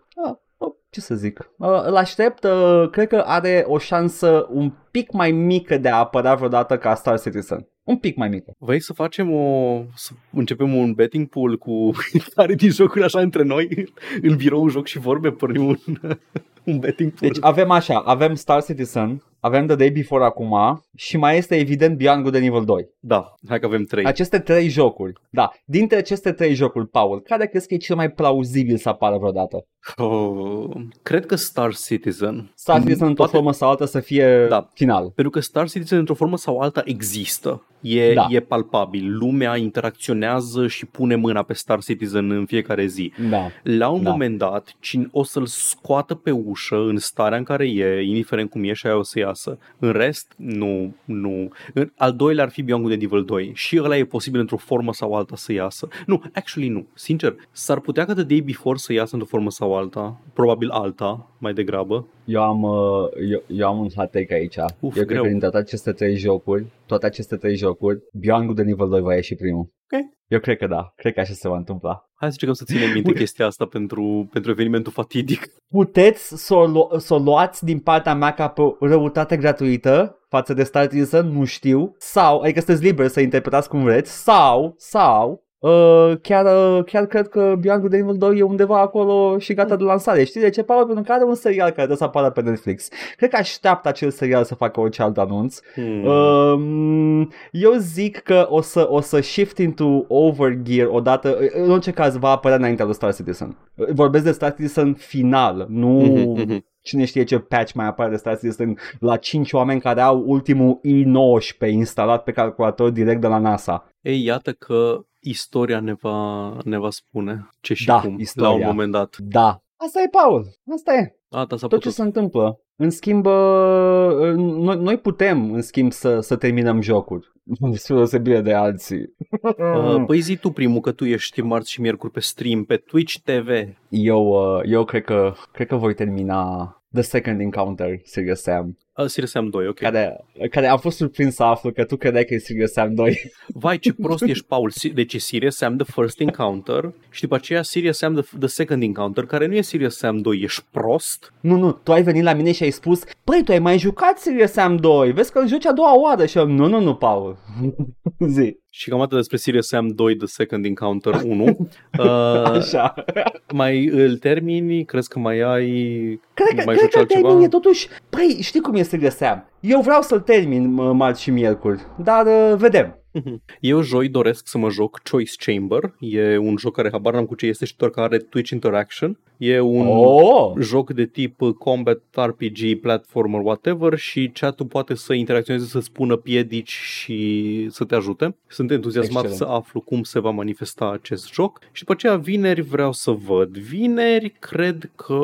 Ah, oh, ce să zic? Uh, îl aștept, uh, cred că are o șansă un pic mai mică de a apărea vreodată ca Star Citizen. Un pic mai mică. Vrei să facem o... să începem un betting pool cu care din jocuri așa între noi? În birou joc și vorbe pornim un, un betting pool. Deci avem așa, avem Star Citizen, avem The Day Before acum și mai este evident Beyond Good and Evil 2. Da, hai că avem trei. Aceste trei jocuri, da, dintre aceste trei jocuri, Paul, care crezi că e cel mai plauzibil să apară vreodată? Oh, cred că Star Citizen. Star Citizen într-o Poate- formă sau altă să fie Da. final. Pentru că Star Citizen într-o formă sau alta există. E, Da. e palpabil. Lumea interacționează și pune mâna pe Star Citizen în fiecare zi. Da. La un Da. moment dat, cine o să-l scoată pe ușă în starea în care e, indiferent cum e și aia o să iasă. În rest, nu, nu. În- Al doilea ar fi Beyond Good and Evil 2 și ăla e posibil într-o formă sau alta să iasă. Nu, actually nu. Sincer, s-ar putea ca The Day Before să iasă într-o formă sau alta. Probabil alta, mai degrabă. Eu am, uh, eu, eu am un hot take aici. Uf, eu greu. cred că dintre toate aceste trei jocuri, toate aceste trei jocuri, Beyond Good and Evil 2 va ieși primul. Ok. Eu cred că da. Cred că așa se va întâmpla. Hai să încercăm să ținem minte chestia asta pentru, pentru evenimentul fatidic. Puteți să o, lu- să o luați din partea mea ca pe o răutate gratuită față de Star Citizen, nu știu, sau, adică sunteți liberi să interpretați cum vreți, sau, sau, Uh, chiar, uh, chiar cred că Beyond Good and Evil 2 e undeva acolo și gata de lansare. Știi de ce, Paul? Pentru că are un serial care trebuie să apară pe Netflix. Cred că așteaptă acel serial să facă orice alt anunț. Hmm. Um, eu zic că o să, o să shift into overgear odată, în orice caz va apărea înaintea lui Star Citizen. Vorbesc de Star Citizen final, nu Mhm, mhm. cine știe ce patch mai apare de Star Citizen la 5 oameni care au ultimul i19 instalat pe calculator direct de la NASA. Ei, iată că istoria ne va, ne va spune ce și Da, cum istoria. la un moment dat. Da. Asta e, Paul. Asta e. Asta s-a Tot ce putut. se întâmplă. În schimb, uh, noi, noi putem, în schimb, să, să terminăm jocuri. Spre deosebire de alții. Uh, Păi zi tu primul că tu ești marți și miercuri pe stream pe Twitch TV. Eu, uh, eu cred că cred că voi termina The Second Encounter, Serious Sam, Uh, Serious Sam 2, ok. care, care am fost surprins să aflu că tu credeai că e Serious Sam 2. Vai, ce prost ești, Paul. Si- Deci e Serious Sam The First Encounter și după aceea Serious Sam The, the Second Encounter, care nu e Serious Sam 2. Ești prost? nu, nu, tu ai venit la mine și ai spus, păi, tu ai mai jucat Serious Sam 2, vezi că îl joci a doua oară și eu, nu, nu, nu, Paul, zi, Și cam atât despre Serious Sam 2 The Second Encounter 1. Uh, așa. mai îl termini? Crezi că mai ai... Cred că, mai cred joci că altceva? termin e totuși, păi, știi cum e Serious Sam, eu vreau să-l termin mă, marți și miercuri, dar uh, vedem. Eu joi doresc să mă joc Choice Chamber. E un joc care habar n-am cu ce este și doar că are Twitch Interaction. E un Oh, joc de tip combat, RPG, platformer, whatever și chatul poate să interacționeze, să spună piedici și să te ajute. Sunt entuziasmat Excelent. să aflu cum se va manifesta acest joc și după aceea vineri vreau să văd. Vineri cred că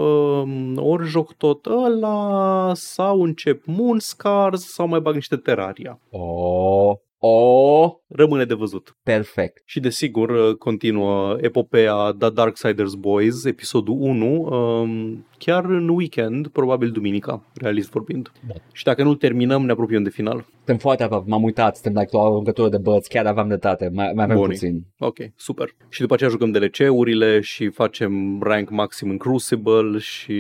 m, ori joc tot ăla sau încep Moonscars sau mai bag niște Terraria. oh, oh, Rămâne de văzut. perfect. Și desigur uh, continuă epopeea The Darksiders Boys, episodul 1, um, chiar în weekend, probabil duminica, realist vorbind. Da. Și dacă nu terminăm, ne apropiem de final. Suntem foarte aproape, m-am uitat, suntem like la o aruncătură de băți, chiar aveam dreptate, mai, mai avem Buni. puțin. Ok, super. Și după aceea jucăm DLC-urile și facem rank maxim în Crucible și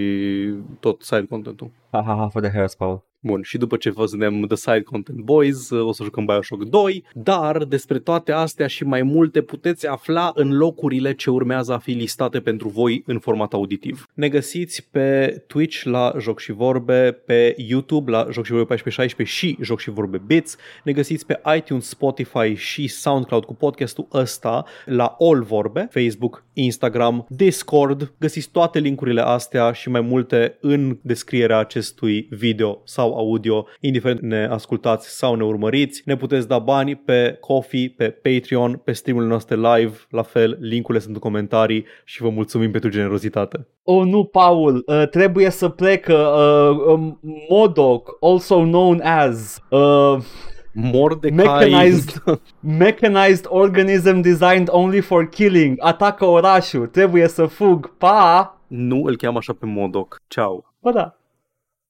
tot side content-ul. Ha, ha, ha, for the hairs, Paul. Bun, și după ce văznem The Side Content Boys, o să jucăm Bioshock 2, dar despre toate astea și mai multe puteți afla în locurile ce urmează a fi listate pentru voi în format auditiv. Ne găsiți pe Twitch la Joc și Vorbe, pe YouTube la Joc și Vorbe 1416 și Joc și Vorbe Bits, ne găsiți pe iTunes, Spotify și SoundCloud cu podcastul ăsta la All Vorbe, Facebook, Instagram, Discord. Găsiți toate linkurile astea și mai multe în descrierea acestui video sau audio, indiferent ne ascultați sau ne urmăriți. Ne puteți da bani pe Coffee, pe Patreon, pe streamurile noastre live, la fel, linkurile sunt în comentarii și vă mulțumim pentru generozitate. Oh nu, Paul, uh, trebuie să plec uh, uh, Modoc, also known as uh, Mordecai... mechanized, mechanized organism designed only for killing, atacă orașul, trebuie să fug, pa! Nu îl cheamă așa pe Modoc. Ciao. Bă da.